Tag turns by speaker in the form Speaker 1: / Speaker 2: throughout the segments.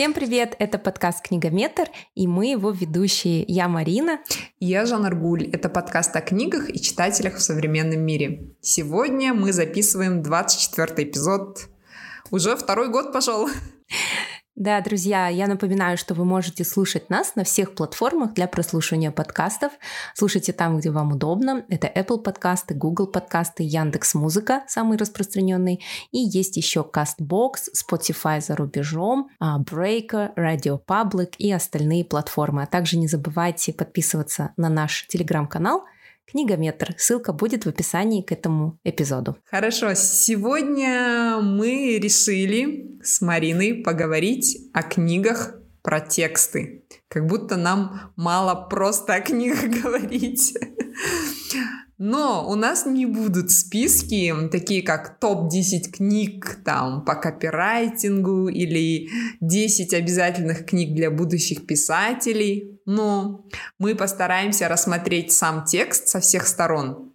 Speaker 1: Всем привет! Это подкаст «Книгометр», и мы его ведущие. Я Марина.
Speaker 2: Я Жан Аргуль. Это подкаст о книгах и читателях в современном мире. Сегодня мы записываем 24 эпизод. Уже второй год пошел.
Speaker 1: Да, друзья, я напоминаю, что вы можете слушать нас на всех платформах для прослушивания подкастов. Слушайте там, где вам удобно. Это Apple подкасты, Google подкасты, Яндекс Музыка, самый распространенный. И есть еще CastBox, Spotify за рубежом, а, Breaker, Radio Public и остальные платформы. А также не забывайте подписываться на наш телеграм-канал – Книгометр. Ссылка будет в описании к этому эпизоду.
Speaker 2: Хорошо, сегодня мы решили с Мариной поговорить о книгах про тексты. Как будто нам мало просто о книгах говорить. Но у нас не будут списки, такие как топ-10 книг там по копирайтингу или 10 обязательных книг для будущих писателей. Но мы постараемся рассмотреть сам текст со всех сторон.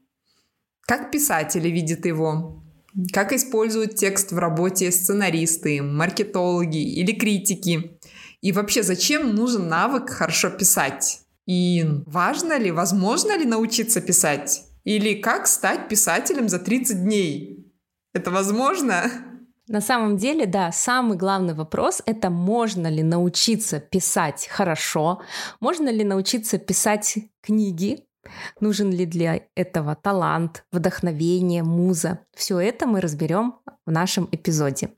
Speaker 2: Как писатели видят его, как используют текст в работе сценаристы, маркетологи или критики. И вообще, зачем нужен навык хорошо писать? И важно ли, возможно ли научиться писать? Или как стать писателем за 30 дней? Это возможно?
Speaker 1: На самом деле, да, самый главный вопрос — это можно ли научиться писать хорошо, можно ли научиться писать книги, Нужен ли для этого талант, вдохновение, муза? Все это мы разберем в нашем эпизоде.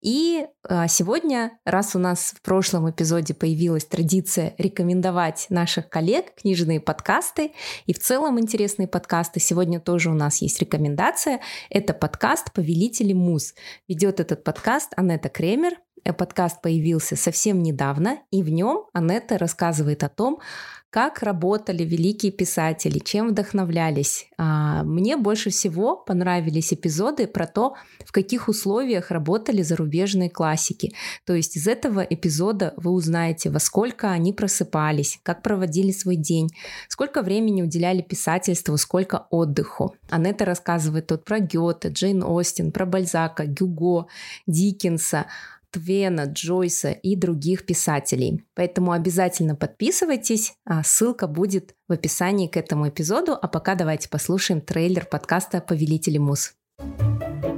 Speaker 1: И а, сегодня, раз у нас в прошлом эпизоде появилась традиция рекомендовать наших коллег книжные подкасты и в целом интересные подкасты, сегодня тоже у нас есть рекомендация. Это подкаст «Повелители муз». Ведет этот подкаст Анетта Кремер. Э, подкаст появился совсем недавно, и в нем Анетта рассказывает о том, как работали великие писатели, чем вдохновлялись. А, мне больше всего понравились эпизоды про то, в каких условиях работали зарубежные классики. То есть из этого эпизода вы узнаете, во сколько они просыпались, как проводили свой день, сколько времени уделяли писательству, сколько отдыху. Анетта рассказывает тут про Гёте, Джейн Остин, про Бальзака, Гюго, Диккенса, Твена, Джойса и других писателей. Поэтому обязательно подписывайтесь, а ссылка будет в описании к этому эпизоду. А пока давайте послушаем трейлер подкаста «Повелители муз».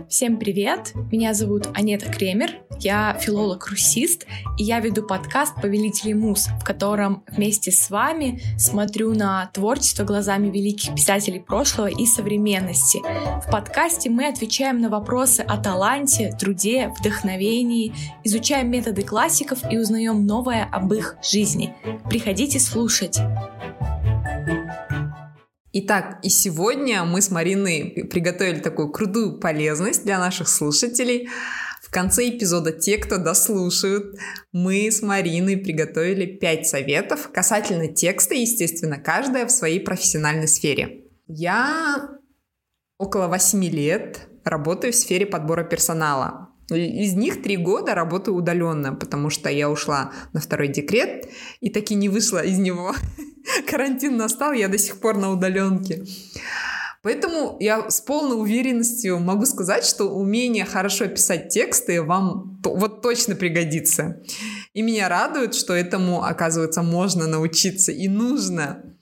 Speaker 3: Всем привет! Меня зовут Анета Кремер, я филолог-русист, и я веду подкаст «Повелители муз», в котором вместе с вами смотрю на творчество глазами великих писателей прошлого и современности. В подкасте мы отвечаем на вопросы о таланте, труде, вдохновении, изучаем методы классиков и узнаем новое об их жизни. Приходите слушать!
Speaker 2: Итак, и сегодня мы с Мариной приготовили такую крутую полезность для наших слушателей. В конце эпизода те, кто дослушают, мы с Мариной приготовили 5 советов касательно текста, естественно, каждая в своей профессиональной сфере. Я около 8 лет работаю в сфере подбора персонала. Из них три года работаю удаленно, потому что я ушла на второй декрет и таки не вышла из него. Карантин настал, я до сих пор на удаленке. Поэтому я с полной уверенностью могу сказать, что умение хорошо писать тексты вам вот точно пригодится. И меня радует, что этому, оказывается, можно научиться и нужно.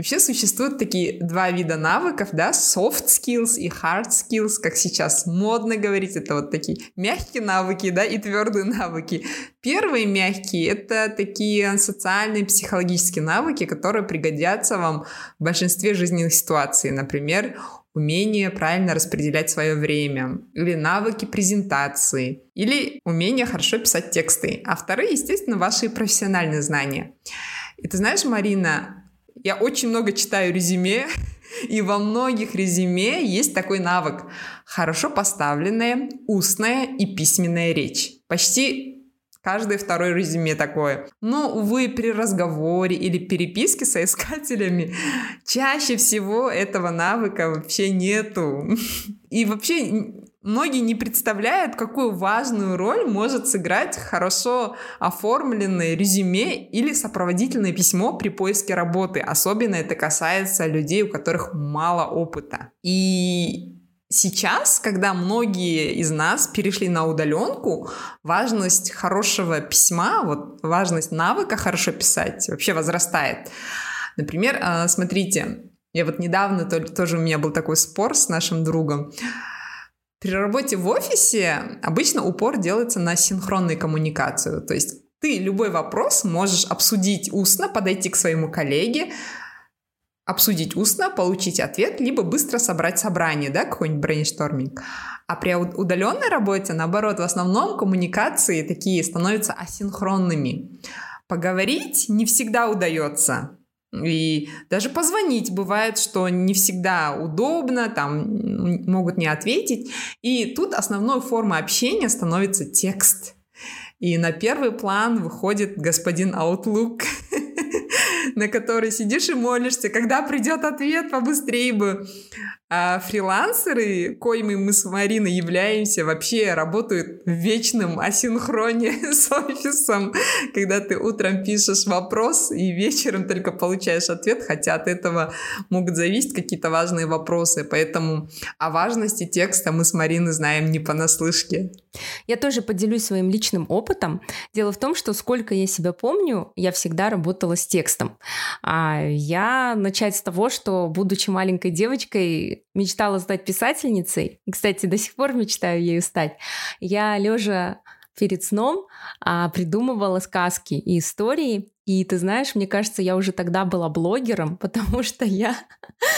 Speaker 2: Вообще существуют такие два вида навыков, да, soft skills и hard skills, как сейчас модно говорить, это вот такие мягкие навыки, да, и твердые навыки. Первые мягкие — это такие социальные, психологические навыки, которые пригодятся вам в большинстве жизненных ситуаций. Например, умение правильно распределять свое время, или навыки презентации, или умение хорошо писать тексты. А вторые, естественно, ваши профессиональные знания. И ты знаешь, Марина, я очень много читаю резюме, и во многих резюме есть такой навык. Хорошо поставленная устная и письменная речь. Почти Каждое второе резюме такое. Но, увы, при разговоре или переписке с искателями чаще всего этого навыка вообще нету. И вообще многие не представляют, какую важную роль может сыграть хорошо оформленное резюме или сопроводительное письмо при поиске работы. Особенно это касается людей, у которых мало опыта. И Сейчас, когда многие из нас перешли на удаленку, важность хорошего письма, вот важность навыка хорошо писать вообще возрастает. Например, а, смотрите, я вот недавно тоже у меня был такой спор с нашим другом. При работе в офисе обычно упор делается на синхронную коммуникацию. То есть ты любой вопрос можешь обсудить устно, подойти к своему коллеге, обсудить устно, получить ответ, либо быстро собрать собрание, да, какой-нибудь brainstorming. А при удаленной работе, наоборот, в основном коммуникации такие становятся асинхронными. Поговорить не всегда удается. И даже позвонить бывает, что не всегда удобно, там могут не ответить. И тут основной формой общения становится текст. И на первый план выходит господин Outlook, на который сидишь и молишься, когда придет ответ, побыстрее бы. А фрилансеры, коими мы с Мариной являемся, вообще работают в вечном асинхроне с офисом, когда ты утром пишешь вопрос и вечером только получаешь ответ, хотя от этого могут зависеть какие-то важные вопросы. Поэтому о важности текста мы с Мариной знаем не понаслышке.
Speaker 1: Я тоже поделюсь своим личным опытом. Дело в том, что сколько я себя помню, я всегда работала с текстом. А я начать с того, что, будучи маленькой девочкой, мечтала стать писательницей. Кстати, до сих пор мечтаю ею стать. Я лежа перед сном а, придумывала сказки и истории. И ты знаешь, мне кажется, я уже тогда была блогером, потому что я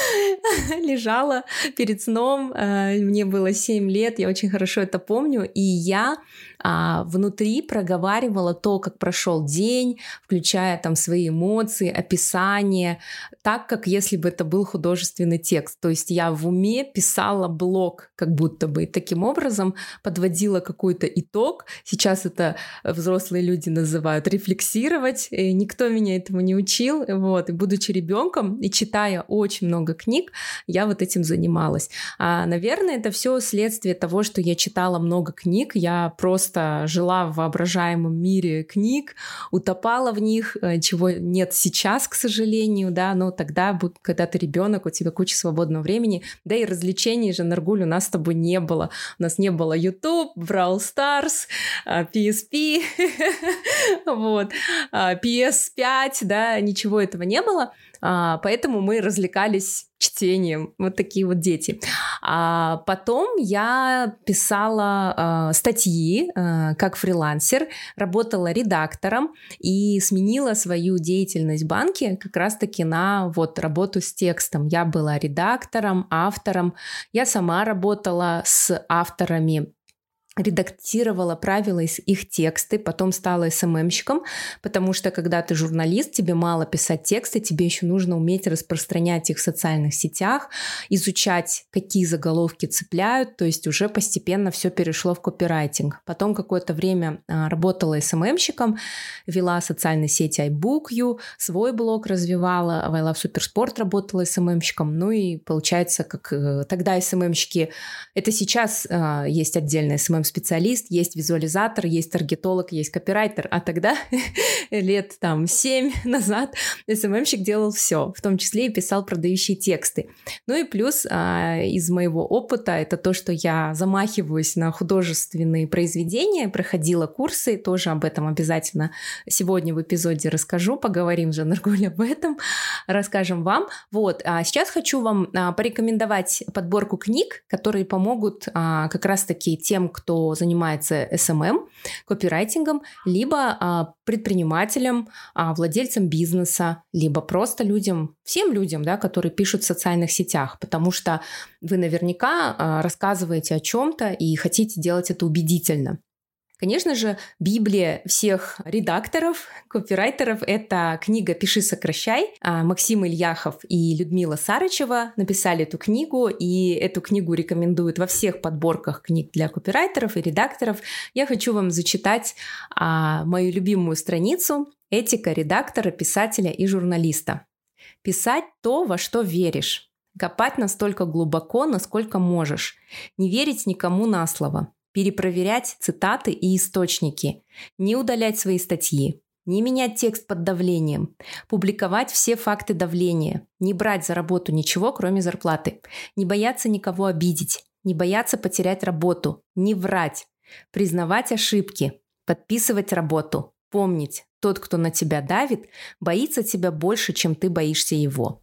Speaker 1: лежала перед сном, а, мне было 7 лет, я очень хорошо это помню, и я а, внутри проговаривала то, как прошел день, включая там свои эмоции, описание, так, как если бы это был художественный текст. То есть я в уме писала блог, как будто бы, и таким образом подводила какой-то итог. Сейчас это взрослые люди называют рефлексировать. И никто меня этому не учил. Вот. И будучи ребенком и читая очень много книг, я вот этим занималась. А, наверное, это все следствие того, что я читала много книг. Я просто просто жила в воображаемом мире книг, утопала в них, э, чего нет сейчас, к сожалению, да, но тогда, когда ты ребенок, у тебя куча свободного времени, да и развлечений же, Наргуль, у нас с тобой не было. У нас не было YouTube, Brawl Stars, PSP, вот, PS5, да, ничего этого не было. А, поэтому мы развлекались чтением. Вот такие вот дети. А потом я писала э, статьи э, как фрилансер, работала редактором и сменила свою деятельность в банке как раз-таки на вот работу с текстом. Я была редактором, автором. Я сама работала с авторами редактировала, правила их тексты, потом стала СММщиком, потому что когда ты журналист, тебе мало писать тексты, тебе еще нужно уметь распространять их в социальных сетях, изучать, какие заголовки цепляют, то есть уже постепенно все перешло в копирайтинг. Потом какое-то время а, работала СММщиком, вела социальные сети iBookU, свой блог развивала, в I Love Supersport работала СММщиком, ну и получается, как э, тогда СММщики, это сейчас э, есть отдельная SMM специалист, есть визуализатор, есть таргетолог, есть копирайтер, а тогда лет там 7 назад СММщик делал все, в том числе и писал продающие тексты. Ну и плюс а, из моего опыта это то, что я замахиваюсь на художественные произведения, проходила курсы, тоже об этом обязательно сегодня в эпизоде расскажу, поговорим же, Наргуль, об этом, расскажем вам. Вот, а сейчас хочу вам а, порекомендовать подборку книг, которые помогут а, как раз-таки тем, кто кто занимается SMM, копирайтингом, либо а, предпринимателям, а, владельцам бизнеса, либо просто людям, всем людям, да, которые пишут в социальных сетях, потому что вы наверняка а, рассказываете о чем-то и хотите делать это убедительно. Конечно же, Библия всех редакторов, копирайтеров — это книга «Пиши, сокращай». А, Максим Ильяхов и Людмила Сарычева написали эту книгу, и эту книгу рекомендуют во всех подборках книг для копирайтеров и редакторов. Я хочу вам зачитать а, мою любимую страницу «Этика редактора, писателя и журналиста». Писать то, во что веришь. Копать настолько глубоко, насколько можешь. Не верить никому на слово перепроверять цитаты и источники, не удалять свои статьи, не менять текст под давлением, публиковать все факты давления, не брать за работу ничего, кроме зарплаты, не бояться никого обидеть, не бояться потерять работу, не врать, признавать ошибки, подписывать работу, помнить, тот, кто на тебя давит, боится тебя больше, чем ты боишься его.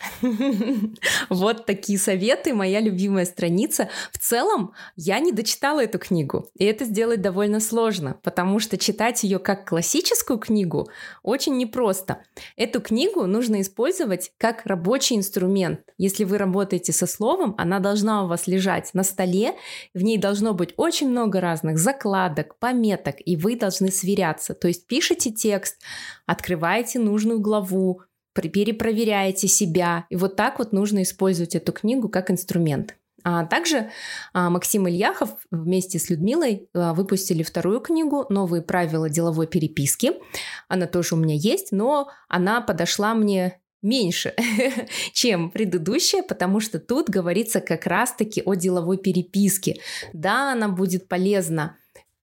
Speaker 1: Вот такие советы, моя любимая страница. В целом, я не дочитала эту книгу, и это сделать довольно сложно, потому что читать ее как классическую книгу очень непросто. Эту книгу нужно использовать как рабочий инструмент. Если вы работаете со словом, она должна у вас лежать на столе, в ней должно быть очень много разных закладок, пометок, и вы должны сверяться. То есть пишите текст, открываете нужную главу, перепроверяете себя. И вот так вот нужно использовать эту книгу как инструмент. А также а, Максим Ильяхов вместе с Людмилой а, выпустили вторую книгу «Новые правила деловой переписки». Она тоже у меня есть, но она подошла мне меньше, чем предыдущая, потому что тут говорится как раз-таки о деловой переписке. Да, она будет полезна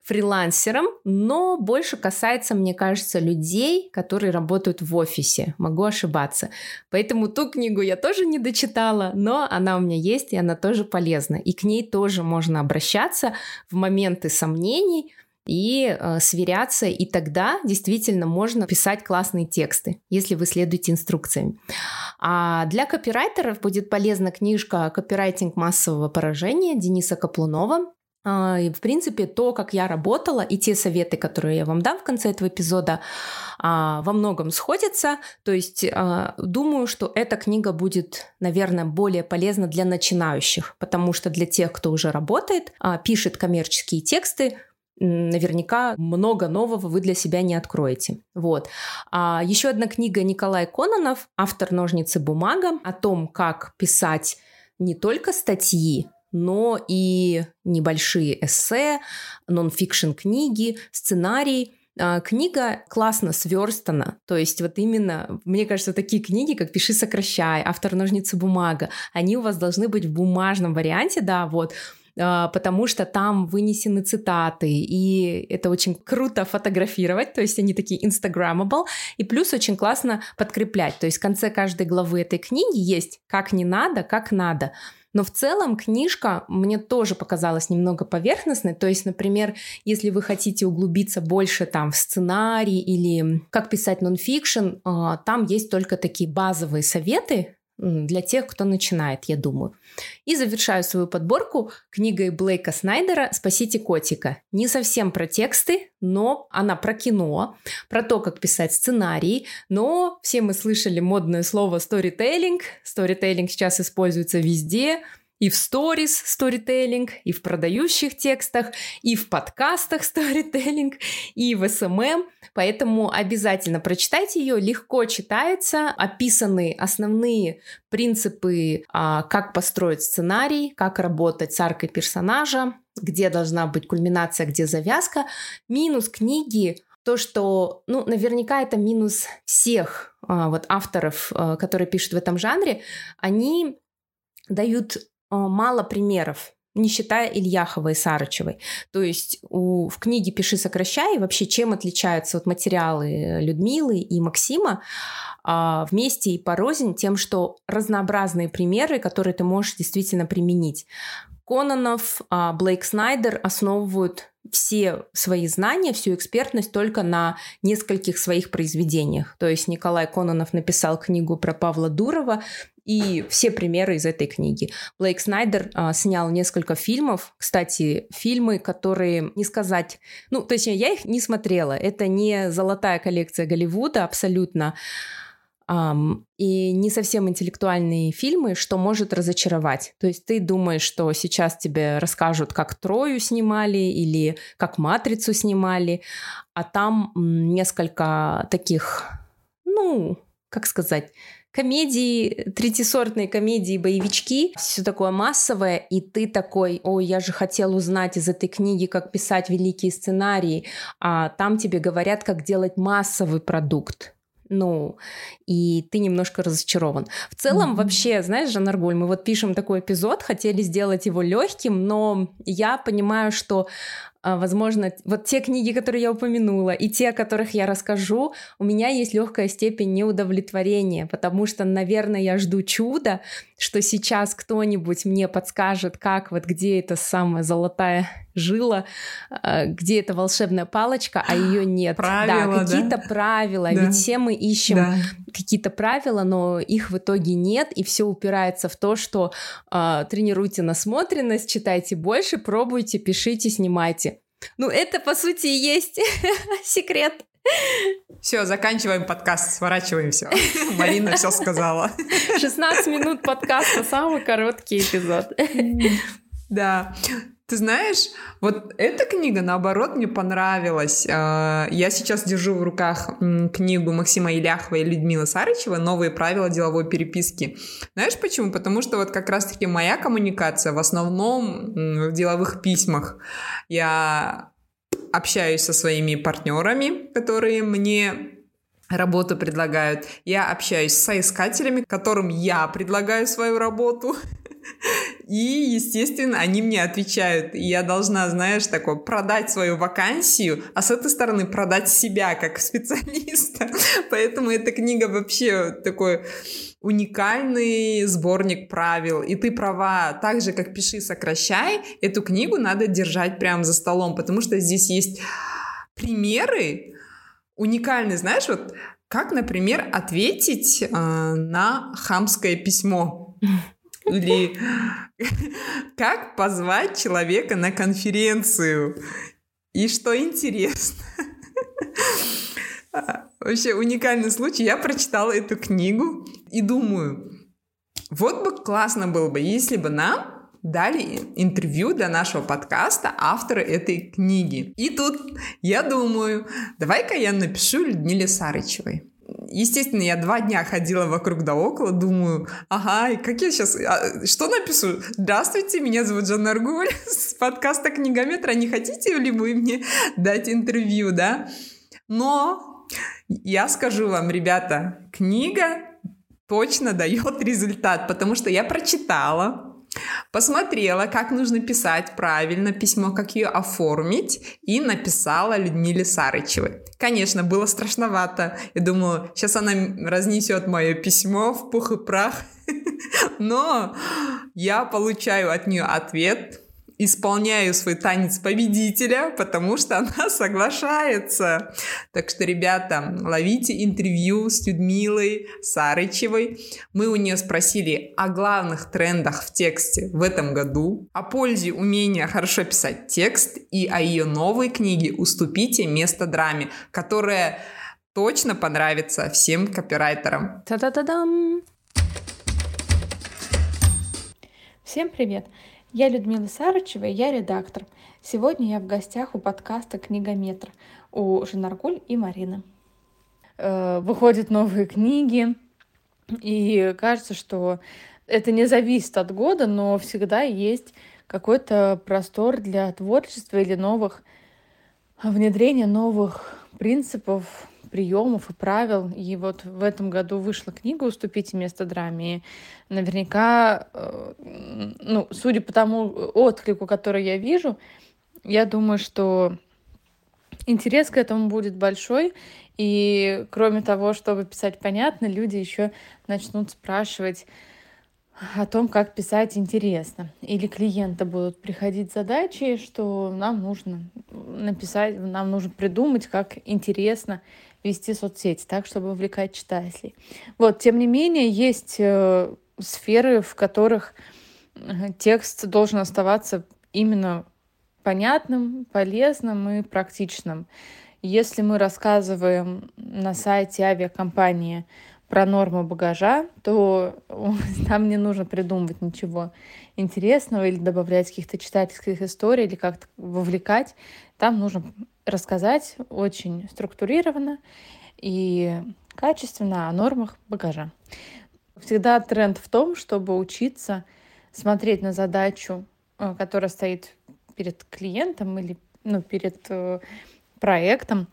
Speaker 1: фрилансером, но больше касается, мне кажется, людей, которые работают в офисе. Могу ошибаться. Поэтому ту книгу я тоже не дочитала, но она у меня есть, и она тоже полезна. И к ней тоже можно обращаться в моменты сомнений, и э, сверяться, и тогда действительно можно писать классные тексты, если вы следуете инструкциям. А для копирайтеров будет полезна книжка «Копирайтинг массового поражения» Дениса Каплунова. А, в принципе, то, как я работала, и те советы, которые я вам дам в конце этого эпизода, а, во многом сходятся. То есть а, думаю, что эта книга будет, наверное, более полезна для начинающих, потому что для тех, кто уже работает, пишет коммерческие тексты, наверняка много нового вы для себя не откроете. Вот. А еще одна книга Николай Кононов, автор «Ножницы бумага», о том, как писать не только статьи, но и небольшие эссе, нон-фикшн книги, сценарий. А, книга классно сверстана, то есть вот именно, мне кажется, такие книги, как «Пиши, сокращай», «Автор ножницы бумага», они у вас должны быть в бумажном варианте, да, вот, а, потому что там вынесены цитаты, и это очень круто фотографировать, то есть они такие instagrammable, и плюс очень классно подкреплять, то есть в конце каждой главы этой книги есть как не надо, как надо. Но в целом книжка мне тоже показалась немного поверхностной. То есть, например, если вы хотите углубиться больше там в сценарий или как писать нонфикшн, а, там есть только такие базовые советы, для тех, кто начинает, я думаю. И завершаю свою подборку книгой Блейка Снайдера «Спасите котика». Не совсем про тексты, но она про кино, про то, как писать сценарий, но все мы слышали модное слово «сторителлинг». Сторителлинг сейчас используется везде – и в сторис сторителлинг, и в продающих текстах, и в подкастах сторителлинг, и в SMM. Эм эм. Поэтому обязательно прочитайте ее. Легко читается, описаны основные принципы, а, как построить сценарий, как работать с аркой персонажа, где должна быть кульминация, где завязка. Минус книги то, что, ну, наверняка это минус всех а, вот авторов, а, которые пишут в этом жанре, они дают мало примеров, не считая Ильяховой и Сарычевой. То есть у, в книге «Пиши, сокращай» вообще чем отличаются вот материалы Людмилы и Максима а, вместе и порознь тем, что разнообразные примеры, которые ты можешь действительно применить. Кононов, а, Блейк Снайдер основывают все свои знания, всю экспертность только на нескольких своих произведениях. То есть Николай Кононов написал книгу про Павла Дурова, и все примеры из этой книги. Блейк Снайдер а, снял несколько фильмов, кстати, фильмы, которые не сказать, ну, точнее, я их не смотрела, это не золотая коллекция Голливуда абсолютно, Um, и не совсем интеллектуальные фильмы, что может разочаровать. То есть ты думаешь, что сейчас тебе расскажут, как Трою снимали или как Матрицу снимали, а там несколько таких, ну, как сказать, комедии, третисортные комедии, боевички, все такое массовое, и ты такой, ой, я же хотел узнать из этой книги, как писать великие сценарии, а там тебе говорят, как делать массовый продукт ну, и ты немножко разочарован. В целом, mm-hmm. вообще, знаешь, Жан Аргуль, мы вот пишем такой эпизод, хотели сделать его легким, но я понимаю, что возможно, вот те книги, которые я упомянула, и те, о которых я расскажу, у меня есть легкая степень неудовлетворения, потому что, наверное, я жду чуда, что сейчас кто-нибудь мне подскажет, как вот где эта самая золотая жила, а, где эта волшебная палочка, а ее нет.
Speaker 2: Правила,
Speaker 1: да, какие-то
Speaker 2: да?
Speaker 1: правила,
Speaker 2: Да.
Speaker 1: ведь все мы ищем
Speaker 2: Да.
Speaker 1: какие-то правила, но их в итоге нет, и все упирается в то, что а, тренируйте насмотренность, читайте больше, пробуйте, пишите, снимайте. Ну, это, по сути, и есть секрет.
Speaker 2: Все, заканчиваем подкаст, сворачиваем все. Марина все сказала.
Speaker 1: 16 минут подкаста, самый короткий эпизод.
Speaker 2: Да. Ты знаешь, вот эта книга, наоборот, мне понравилась. А, Я сейчас держу в руках книгу Максима Иляхова и Людмилы Сарычева «Новые правила деловой переписки». Знаешь почему? Потому что вот как раз-таки моя коммуникация в основном в деловых письмах. Я общаюсь со своими партнерами, которые мне работу предлагают. Я общаюсь с соискателями, которым я предлагаю свою работу. И, естественно, они мне отвечают. И я должна, знаешь, такое, продать свою вакансию, а с этой стороны продать себя как специалиста. Поэтому эта книга вообще такой уникальный сборник правил. И ты права, так же, как «Пиши, сокращай», эту книгу надо держать прямо за столом, потому что здесь есть примеры уникальные. Знаешь, вот как, например, ответить э, на хамское письмо? Или как позвать человека на конференцию? И что интересно? Вообще уникальный случай. Я прочитала эту книгу и думаю, вот бы классно было бы, если бы нам дали интервью для нашего подкаста авторы этой книги. И тут я думаю, давай-ка я напишу Людмиле Сарычевой. Естественно, я два дня ходила вокруг да около, думаю, ага, и как я сейчас, а, что напишу? Здравствуйте, меня зовут Жанна Аргуль с подкаста «Книгометра». Не хотите ли вы мне дать интервью, да? Но я скажу вам, ребята, книга точно дает результат, потому что я прочитала, посмотрела, как нужно писать правильно письмо, как ее оформить, и написала Людмиле Сарычевой. Конечно, было страшновато. Я думала, сейчас она разнесет мое письмо в пух и прах. Но я получаю от нее ответ, исполняю свой танец победителя, потому что она соглашается. Так что, ребята, ловите интервью с Людмилой Сарычевой. Мы у нее спросили о главных трендах в тексте в этом году, о пользе умения хорошо писать текст и о ее новой книге «Уступите место драме», которая точно понравится всем копирайтерам.
Speaker 1: Та-да-да-дам!
Speaker 3: Всем привет! Я Людмила Сарычева, я редактор. Сегодня я в гостях у подкаста «Книгометр» у Жанаргуль и Марины. Э, Выходят новые книги, и кажется, что это не зависит от года, но всегда есть какой-то простор для творчества или новых внедрения новых принципов, приемов и правил. И вот в этом году вышла книга «Уступите место драме». И наверняка, э, ну, судя по тому отклику, который я вижу, я думаю, что интерес к этому будет большой. И кроме того, чтобы писать понятно, люди еще начнут спрашивать о том, как писать интересно. Или клиенты будут приходить с задачей, что нам нужно написать, нам нужно придумать, как интересно вести соцсети так, чтобы вовлекать читателей. Вот, тем не менее, есть э, сферы, в которых э, текст должен оставаться именно понятным, полезным и практичным. Если мы рассказываем на сайте авиакомпании про нормы багажа, то нам не нужно придумывать ничего интересного или добавлять каких-то читательских историй или как-то вовлекать. Там нужно рассказать очень структурированно и качественно о нормах багажа. Всегда тренд в том, чтобы учиться смотреть на задачу, э, которая стоит перед клиентом или ну, перед э, проектом,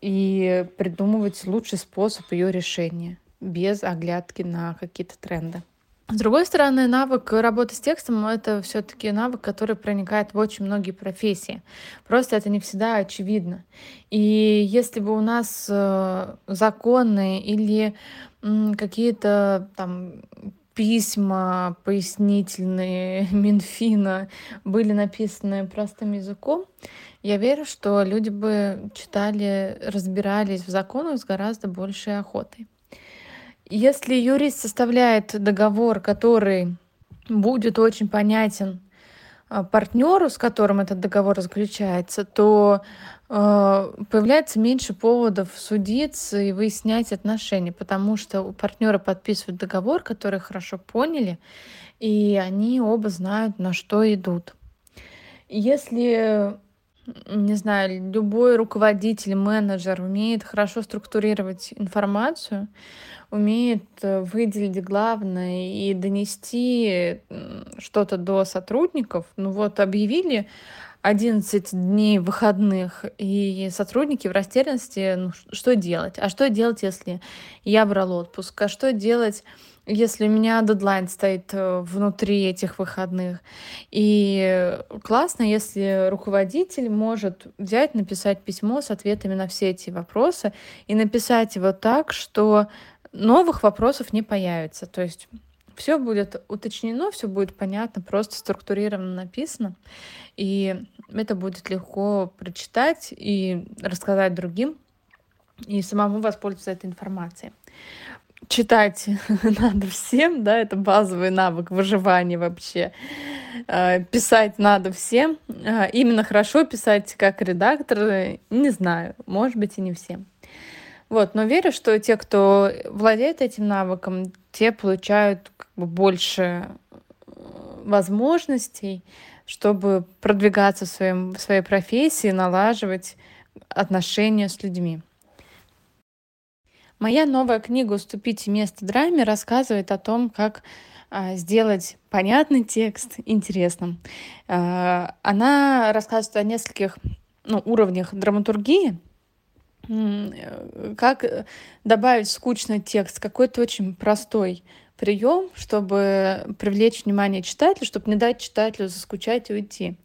Speaker 3: и придумывать лучший способ ее решения без оглядки на какие-то тренды. С другой стороны, навык работы с текстом — это все таки навык, который проникает в очень многие профессии. Просто это не всегда очевидно. И если бы у нас э, законы или какие-то там письма пояснительные Минфина были написаны простым языком, я верю, что люди бы читали, разбирались в законах с гораздо большей охотой. Если юрист составляет договор, который будет очень понятен а, партнеру, с которым этот договор заключается, то э, появляется меньше поводов судиться и выяснять отношения, потому что у партнера подписывают договор, который хорошо поняли, и они оба знают, на что идут. Если не знаю, любой руководитель, менеджер умеет хорошо структурировать информацию, умеет э, выделить главное и донести что-то до сотрудников. Ну вот объявили 11 дней выходных, и сотрудники в растерянности, ну, что делать? А что делать, если я брал отпуск? А что делать, если у меня дедлайн стоит э, внутри этих выходных. И классно, если руководитель может взять, написать письмо с ответами на все эти вопросы и написать его так, что новых вопросов не появится. То есть все будет уточнено, все будет понятно, просто структурированно написано. И это будет легко прочитать и рассказать другим, и самому воспользоваться этой информацией. Читать надо всем, да, это базовый навык выживания вообще. А, писать надо всем. А, именно хорошо писать как редактор, не знаю, может быть и не всем. Вот, но верю, что те, кто владеет этим навыком, те получают как бы больше э, возможностей, чтобы продвигаться в, своем, в своей профессии, налаживать отношения с людьми. Моя новая книга «Уступите место драме» рассказывает о том, как а, сделать понятный текст интересным. А, она рассказывает о нескольких ну, уровнях драматургии, Э, как э, добавить скучный текст, какой-то очень простой прием, чтобы привлечь внимание читателя, чтобы не дать читателю заскучать и уйти.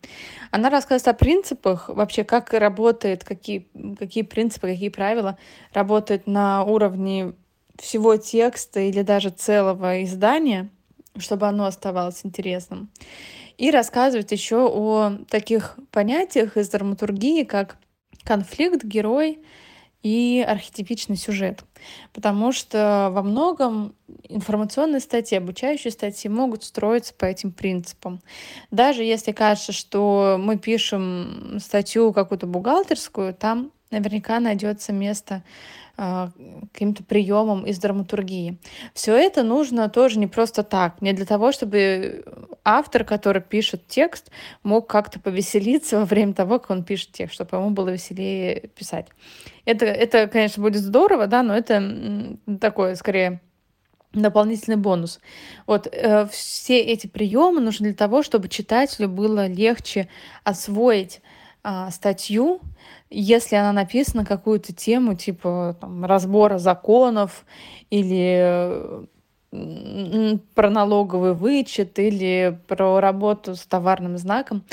Speaker 3: Она рассказывает о принципах, вообще как работает, какие, какие принципы, какие правила работают на уровне всего текста или даже целого издания, чтобы оно оставалось интересным. И рассказывает еще о таких понятиях из драматургии, как конфликт, герой, и архетипичный сюжет. Потому что во многом информационные статьи, обучающие статьи могут строиться по этим принципам. Даже если кажется, что мы пишем статью какую-то бухгалтерскую, там наверняка найдется место а, каким-то приемом из драматургии. Все это нужно тоже не просто так, не для того, чтобы автор, который пишет текст, мог как-то повеселиться во время того, как он пишет текст, чтобы ему было веселее писать. Это, это конечно, будет здорово, да, но это такое, скорее, дополнительный бонус. Вот э, все эти приемы нужны для того, чтобы читателю было легче освоить э, статью, если она написана какую-то тему типа там, разбора законов или про налоговый вычет или про работу с товарным знаком.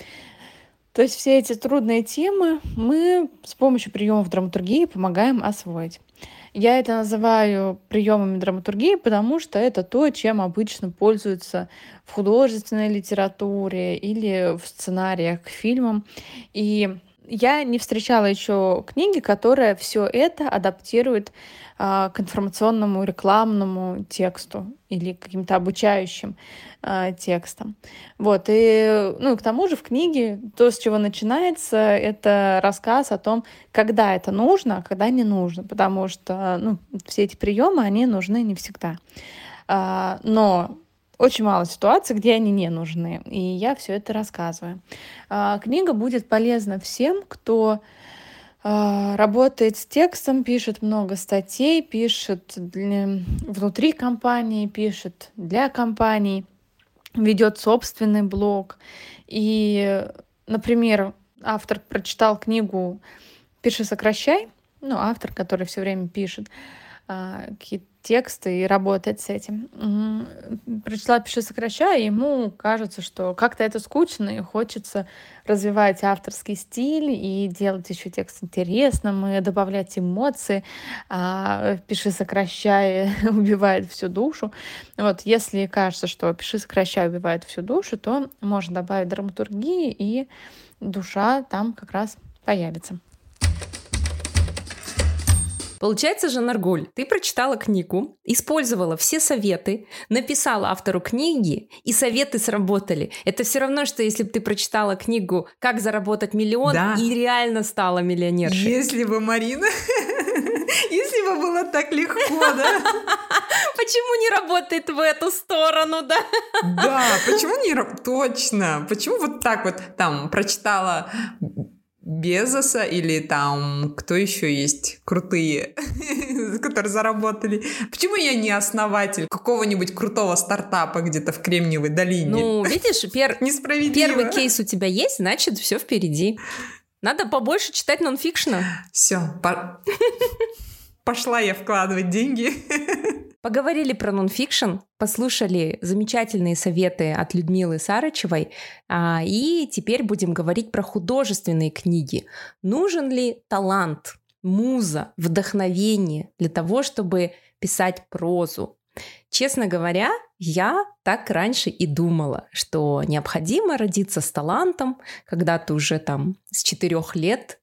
Speaker 3: То есть все эти трудные темы мы с помощью приемов драматургии помогаем освоить. Я это называю приемами драматургии, потому что это то, чем обычно пользуются в художественной литературе или в сценариях к фильмам. И я не встречала еще книги, которая все это адаптирует а, к информационному рекламному тексту или каким-то обучающим а, текстам. Вот, и ну, к тому же в книге то, с чего начинается, это рассказ о том, когда это нужно, а когда не нужно, потому что ну, все эти приемы, они нужны не всегда. А, но очень мало ситуаций, где они не нужны. И я все это рассказываю. А, книга будет полезна всем, кто а, работает с текстом, пишет много статей, пишет для, внутри компании, пишет для компаний, ведет собственный блог. И, например, автор прочитал книгу «Пиши, сокращай», ну, автор, который все время пишет, а, какие-то тексты и работать с этим. Прочитала «Пиши, сокращай», и ему кажется, что как-то это скучно, и хочется развивать авторский стиль и делать еще текст интересным, и добавлять эмоции. А «Пиши, сокращай» убивает всю душу. Вот, если кажется, что «Пиши, сокращай» убивает всю душу, то можно добавить драматургии, и душа там как раз появится.
Speaker 1: Получается же, Наргуль, ты прочитала книгу, использовала все советы, написала автору книги, и советы сработали. Это все равно, что если бы ты прочитала книгу «Как заработать миллион» да. и реально стала миллионершей.
Speaker 2: Если бы, Марина, если бы было так легко, да?
Speaker 1: Почему не работает в эту сторону, да?
Speaker 2: Да, почему не... Точно. Почему вот так вот там прочитала Безоса или там кто еще есть крутые, которые заработали. Почему я не основатель какого-нибудь крутого стартапа где-то в Кремниевой долине?
Speaker 1: Ну, видишь, пер... первый кейс у тебя есть, значит, все впереди. Надо побольше читать нонфикшена.
Speaker 2: Все, по... пошла я вкладывать деньги.
Speaker 1: Поговорили про нонфикшн, послушали замечательные советы от Людмилы Сарычевой, а, и теперь будем говорить про художественные книги. Нужен ли талант, муза, вдохновение для того, чтобы писать прозу? Честно говоря, я так раньше и думала, что необходимо родиться с талантом, когда ты уже там с четырех лет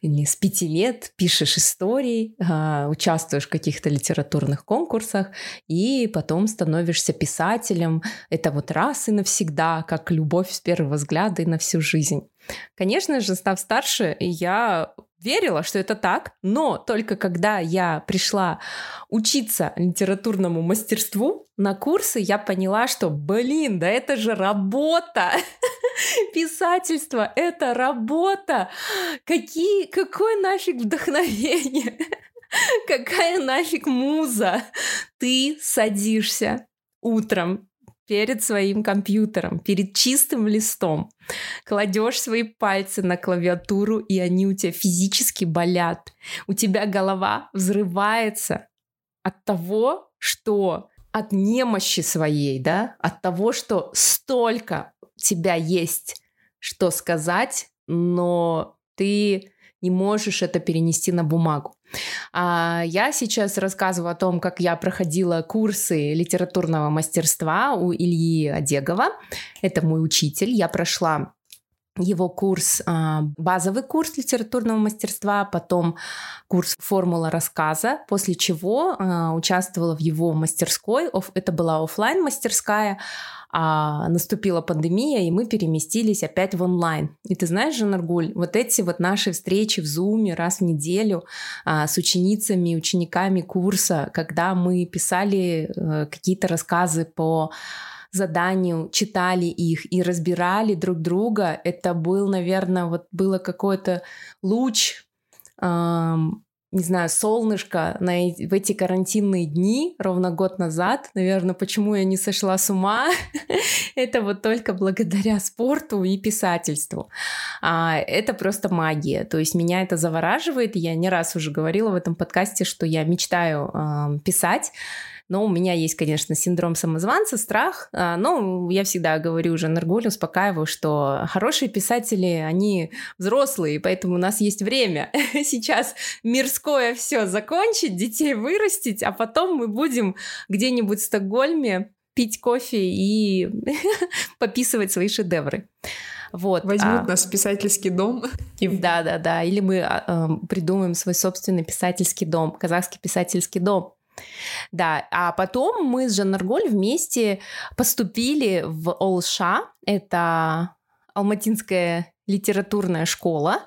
Speaker 1: или с пяти лет пишешь истории, а, участвуешь в каких-то литературных конкурсах и потом становишься писателем. Это вот раз и навсегда, как любовь с первого взгляда и на всю жизнь. Конечно же, став старше, я верила, что это так, но только когда я пришла учиться литературному мастерству на курсы, я поняла, что, блин, да это же работа! Писательство — это работа! Какие, какое нафиг вдохновение! Какая нафиг муза? Ты садишься утром перед своим компьютером, перед чистым листом, кладешь свои пальцы на клавиатуру, и они у тебя физически болят. У тебя голова взрывается от того, что от немощи своей, да, от того, что столько тебя есть, что сказать, но ты не можешь это перенести на бумагу. А я сейчас рассказываю о том, как я проходила курсы литературного мастерства у Ильи Одегова. Это мой учитель. Я прошла его курс, а, базовый курс литературного мастерства, потом курс формула рассказа, после чего а, участвовала в его мастерской. Это была офлайн мастерская, а наступила пандемия, и мы переместились опять в онлайн. И ты знаешь, Жанаргуль, вот эти вот наши встречи в Зуме раз в неделю а, с ученицами, учениками курса, когда мы писали а, какие-то рассказы по заданию, читали их и разбирали друг друга, это был, наверное, вот было какой-то луч не знаю, солнышко на, в эти карантинные дни, ровно год назад. Наверное, почему я не сошла с ума, это вот только благодаря спорту и писательству. А, это просто магия. То есть меня это завораживает. Я не раз уже говорила в этом подкасте, что я мечтаю э, писать. Но у меня есть, конечно, синдром самозванца, страх. А, но я всегда говорю уже Наргуль, успокаиваю, что хорошие писатели, они взрослые, поэтому у нас есть время сейчас мирское все закончить, детей вырастить, а потом мы будем где-нибудь в Стокгольме пить кофе и пописывать свои шедевры. Вот.
Speaker 2: Возьмут а, нас в писательский дом.
Speaker 1: И... Да, да, да. Или мы э, придумаем свой собственный писательский дом, казахский писательский дом. Да, а потом мы с Жаннарголь вместе поступили в Олша, это Алматинская литературная школа,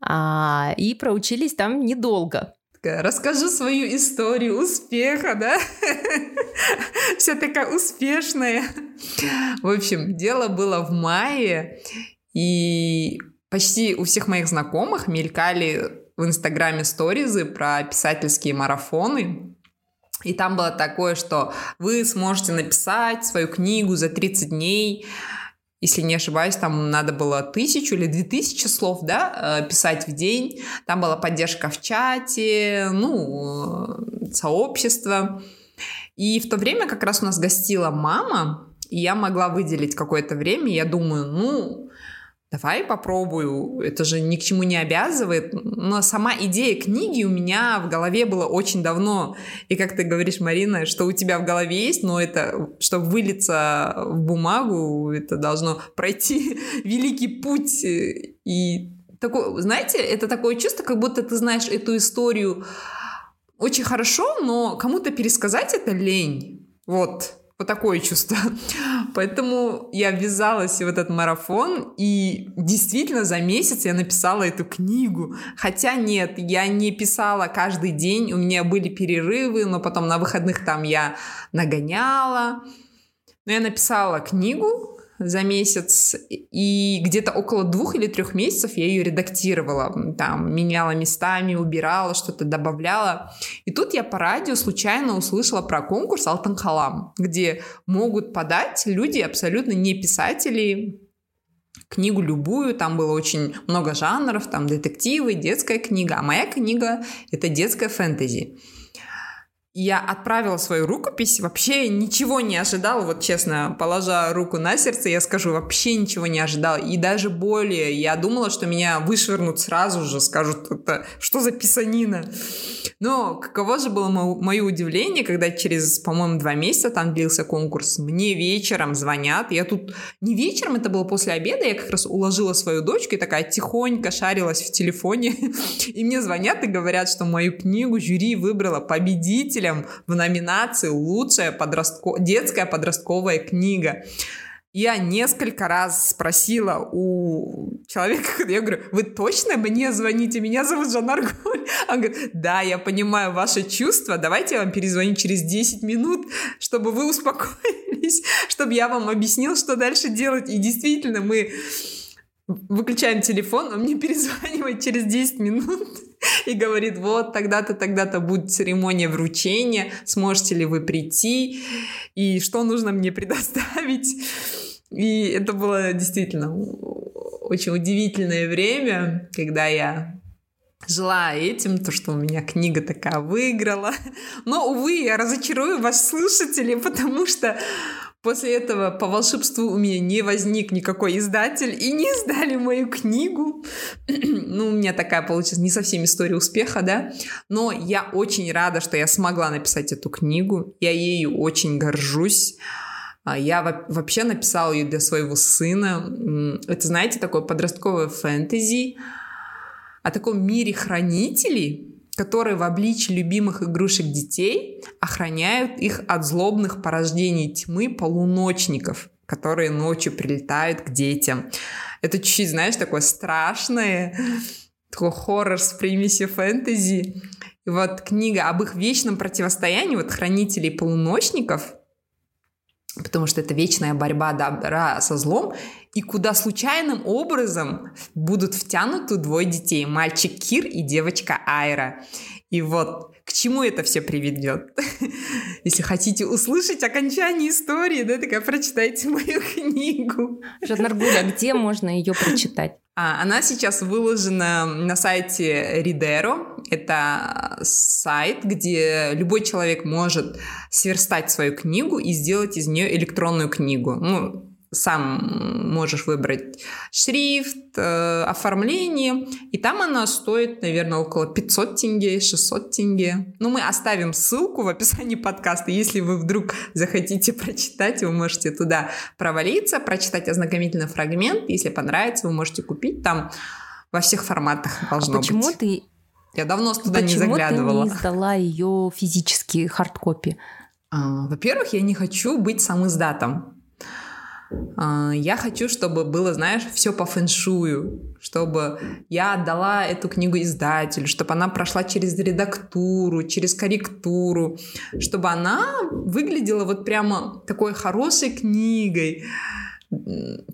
Speaker 1: а, и проучились там недолго.
Speaker 2: Расскажу свою историю успеха, да? Вся такая успешная. В общем, дело было в мае, и почти у всех моих знакомых мелькали в Инстаграме сторизы про писательские марафоны. И там было такое, что вы сможете написать свою книгу за 30 дней, если не ошибаюсь, там надо было тысячу или две тысячи слов, да, э, писать в день. Там была поддержка в чате, ну, сообщества. И в то время как раз у нас гостила мама, и я могла выделить какое-то время. Я думаю, ну, давай попробую, это же ни к чему не обязывает. Но сама идея книги у меня в голове была очень давно. И как ты говоришь, Марина, что у тебя в голове есть, но это, чтобы вылиться в бумагу, это должно пройти великий путь. И такой, знаете, это такое чувство, как будто ты знаешь эту историю очень хорошо, но кому-то пересказать это лень. Вот вот такое чувство. Поэтому я ввязалась в этот марафон, и действительно за месяц я написала эту книгу. Хотя нет, я не писала каждый день, у меня были перерывы, но потом на выходных там я нагоняла. Но я написала книгу, за месяц, и где-то около двух или трех месяцев я ее редактировала, там, меняла местами, убирала, что-то добавляла. И тут я по радио случайно услышала про конкурс «Алтан Халам», где могут подать люди абсолютно не писатели, книгу любую, там было очень много жанров, там детективы, детская книга, а моя книга — это детская фэнтези я отправила свою рукопись, вообще ничего не ожидала, вот честно, положа руку на сердце, я скажу, вообще ничего не ожидала. И даже более, я думала, что меня вышвырнут сразу же, скажут, это что за писанина. Но каково же было мое удивление, когда через, по-моему, два месяца там длился конкурс, мне вечером звонят, я тут, не вечером, это было после обеда, я как раз уложила свою дочку и такая тихонько шарилась в телефоне, и мне звонят и говорят, что мою книгу жюри выбрала победитель победителем в номинации «Лучшая подростко... детская подростковая книга». Я несколько раз спросила у человека, я говорю, вы точно мне звоните? Меня зовут Жанна Арголь. Он говорит, да, я понимаю ваши чувства, давайте я вам перезвоню через 10 минут, чтобы вы успокоились, чтобы я вам объяснил, что дальше делать. И действительно, мы выключаем телефон, он мне перезванивает через 10 минут и говорит, вот тогда-то, тогда-то будет церемония вручения, сможете ли вы прийти, и что нужно мне предоставить. И это было действительно очень удивительное время, когда я жила этим, то, что у меня книга такая выиграла. Но, увы, я разочарую вас, слушатели, потому что После этого по волшебству у меня не возник никакой издатель и не издали мою книгу. ну, у меня такая получилась не совсем история успеха, да. Но я очень рада, что я смогла написать эту книгу. Я ею очень горжусь. А, я вообще написала ее для своего сына. Это, знаете, такое подростковое фэнтези о таком мире хранителей, которые в обличии любимых игрушек детей охраняют их от злобных порождений тьмы полуночников, которые ночью прилетают к детям. Это чуть-чуть, знаешь, такое страшное, такой хоррор с примесью фэнтези. И вот книга об их вечном противостоянии, вот хранителей полуночников, потому что это вечная борьба добра со злом, и куда случайным образом будут втянуты двое детей, мальчик Кир и девочка Айра. И вот к чему это все приведет? Если хотите услышать окончание истории, да, такая прочитайте мою книгу.
Speaker 1: Жаннаргуля, где можно ее прочитать?
Speaker 2: А, она сейчас выложена на сайте Ридеро. Это сайт, где любой человек может сверстать свою книгу и сделать из нее электронную книгу. Ну, сам можешь выбрать шрифт, э, оформление, и там она стоит, наверное, около 500 тенге, 600 тенге. Но мы оставим ссылку в описании подкаста, если вы вдруг захотите прочитать, вы можете туда провалиться, прочитать ознакомительный фрагмент, если понравится, вы можете купить там во всех форматах
Speaker 1: а должно
Speaker 2: а почему
Speaker 1: быть. ты
Speaker 2: я давно туда Почему не заглядывала.
Speaker 1: Почему ты не сдала ее физически хардкопи?
Speaker 2: А, во-первых, я не хочу быть сам издатом. А, я хочу, чтобы было, знаешь, все по фэншую, чтобы я отдала эту книгу издателю, чтобы она прошла через редактуру, через корректуру, чтобы она выглядела вот прямо такой хорошей книгой,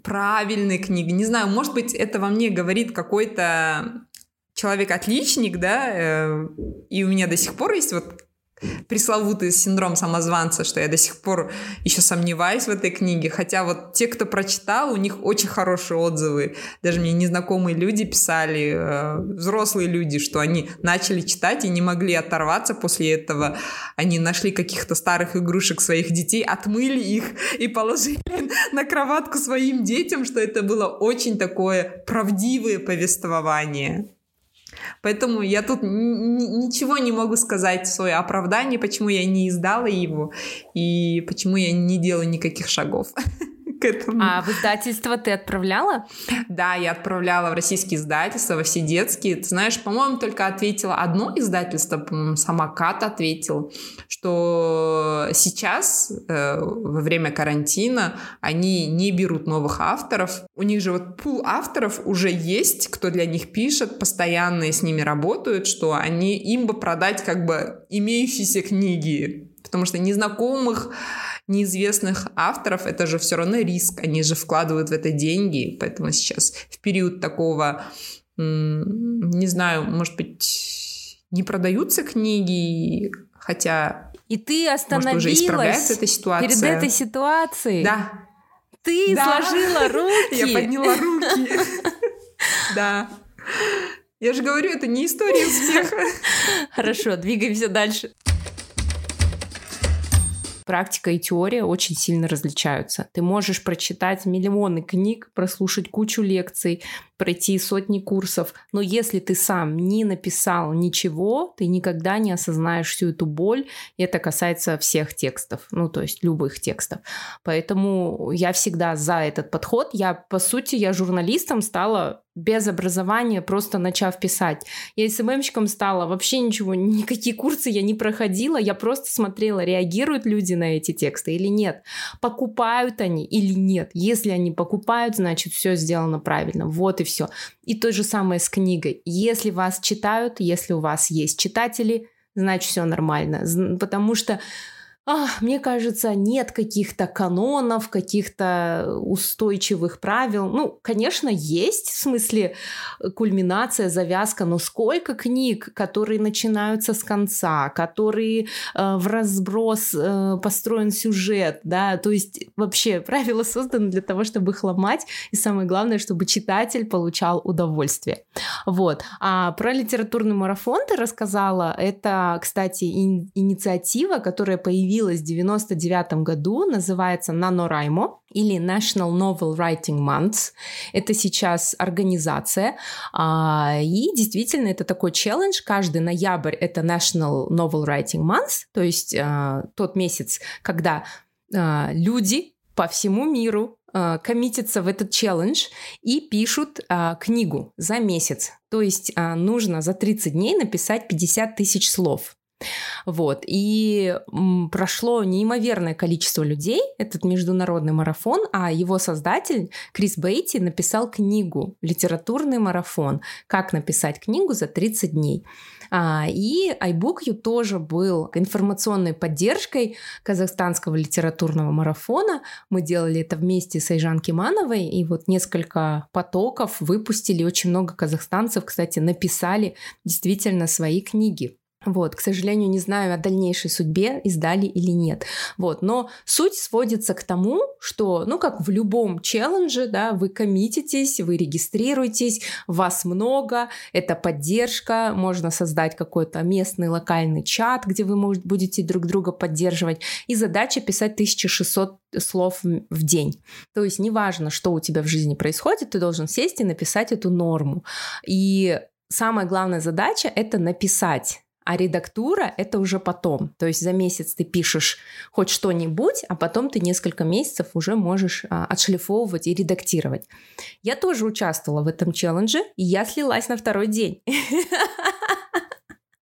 Speaker 2: правильной книгой. Не знаю, может быть, это во мне говорит какой-то человек-отличник, да, э, и у меня до сих пор есть вот пресловутый синдром самозванца, что я до сих пор еще сомневаюсь в этой книге. Хотя вот те, кто прочитал, у них очень хорошие отзывы. Даже мне незнакомые люди писали, э, взрослые люди, что они начали читать и не могли оторваться после этого. Они нашли каких-то старых игрушек своих детей, отмыли их и положили на кроватку своим детям, что это было очень такое правдивое повествование. Поэтому я тут ничего не могу сказать в свое оправдание, почему я не издала его и почему я не делаю никаких шагов.
Speaker 1: к этому. А в издательство ты отправляла?
Speaker 2: Да, я отправляла в российские издательства, во все детские. Ты знаешь, по-моему, только ответила одно издательство, по-моему, Самокат ответил, что сейчас, э, во время карантина, они не берут новых авторов. У них же вот пул авторов уже есть, кто для них пишет, постоянно с ними работают, что они им бы продать как бы имеющиеся книги. Потому что незнакомых неизвестных авторов, это же все равно риск, они же вкладывают в это деньги, поэтому сейчас в период такого, не знаю, может быть, не продаются книги, хотя...
Speaker 1: И ты остановилась может, уже эта ситуация. перед этой ситуацией.
Speaker 2: Да.
Speaker 1: Ты да. сложила руки.
Speaker 2: Я подняла руки. Да. Я же говорю, это не история успеха.
Speaker 1: Хорошо, двигаемся дальше практика и теория очень сильно различаются. Ты можешь прочитать миллионы книг, прослушать кучу лекций, пройти сотни курсов, но если ты сам не написал ничего, ты никогда не осознаешь всю эту боль, и это касается всех текстов, ну то есть любых текстов. Поэтому я всегда за этот подход. Я, по сути, я журналистом стала без образования, просто начав писать. Я СММщиком стала, вообще ничего, никакие курсы я не проходила, я просто смотрела, реагируют люди на эти тексты или нет, покупают они или нет. Если они покупают, значит, все сделано правильно. Вот и все. И то же самое с книгой. Если вас читают, если у вас есть читатели, значит, все нормально. Потому что а, мне кажется, нет каких-то канонов, каких-то устойчивых правил. Ну, конечно, есть в смысле э, кульминация, завязка, но сколько книг, которые начинаются с конца, которые э, в разброс э, построен сюжет, да, то есть вообще правила созданы для того, чтобы их ломать, и самое главное, чтобы читатель получал удовольствие. Вот. А про литературный марафон ты рассказала, это, кстати, ин- инициатива, которая появилась появилась в 1999 году, называется NaNoWriMo или National Novel Writing Month. Это сейчас организация, а, и действительно это такой челлендж. Каждый ноябрь это National Novel Writing Month, то есть а, тот месяц, когда а, люди по всему миру коммитятся в этот челлендж и пишут книгу за месяц. То есть нужно за 30 дней написать 50 тысяч слов. Вот. И прошло неимоверное количество людей, этот международный марафон, а его создатель Крис Бейти написал книгу «Литературный марафон. Как написать книгу за 30 дней». А, и iBookU тоже был информационной поддержкой казахстанского литературного марафона. Мы делали это вместе с Айжан Кимановой, и вот несколько потоков выпустили. Очень много казахстанцев, кстати, написали действительно свои книги. Вот, к сожалению, не знаю о дальнейшей судьбе, издали или нет. Вот, но суть сводится к тому, что, ну, как в любом челлендже, да, вы коммититесь, вы регистрируетесь, вас много, это поддержка, можно создать какой-то местный локальный чат, где вы будете друг друга поддерживать, и задача писать 1600 слов в день. То есть неважно, что у тебя в жизни происходит, ты должен сесть и написать эту норму. И самая главная задача — это написать а редактура — это уже потом. То есть за месяц ты пишешь хоть что-нибудь, а потом ты несколько месяцев уже можешь а, отшлифовывать и редактировать. Я тоже участвовала в этом челлендже, и я слилась на второй день.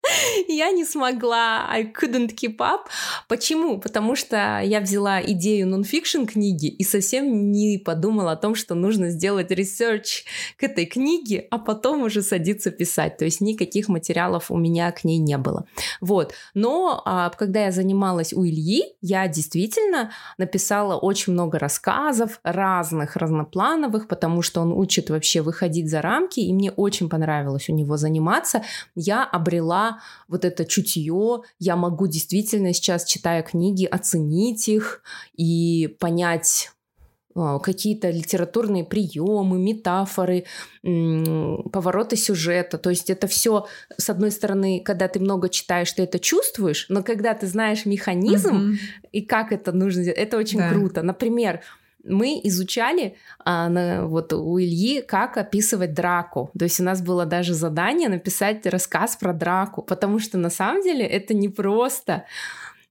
Speaker 1: я не смогла, I couldn't keep up. Почему? Потому что я взяла идею нонфикшн книги и совсем не подумала о том, что нужно сделать research к этой книге, а потом уже садиться писать. То есть никаких материалов у меня к ней не было. Вот. Но а, когда я занималась у Ильи, я действительно написала очень много рассказов разных, разноплановых, потому что он учит вообще выходить за рамки, и мне очень понравилось у него заниматься. Я обрела вот это чутье, я могу действительно сейчас, читая книги, оценить их и понять а, какие-то литературные приемы, метафоры, повороты сюжета. То есть это все, с одной стороны, когда ты много читаешь, ты это чувствуешь, но когда ты знаешь механизм угу. и как это нужно сделать, это очень да. круто. Например, мы изучали а, на, вот у Ильи, как описывать драку. То есть у нас было даже задание написать рассказ про драку, потому что на самом деле это не просто.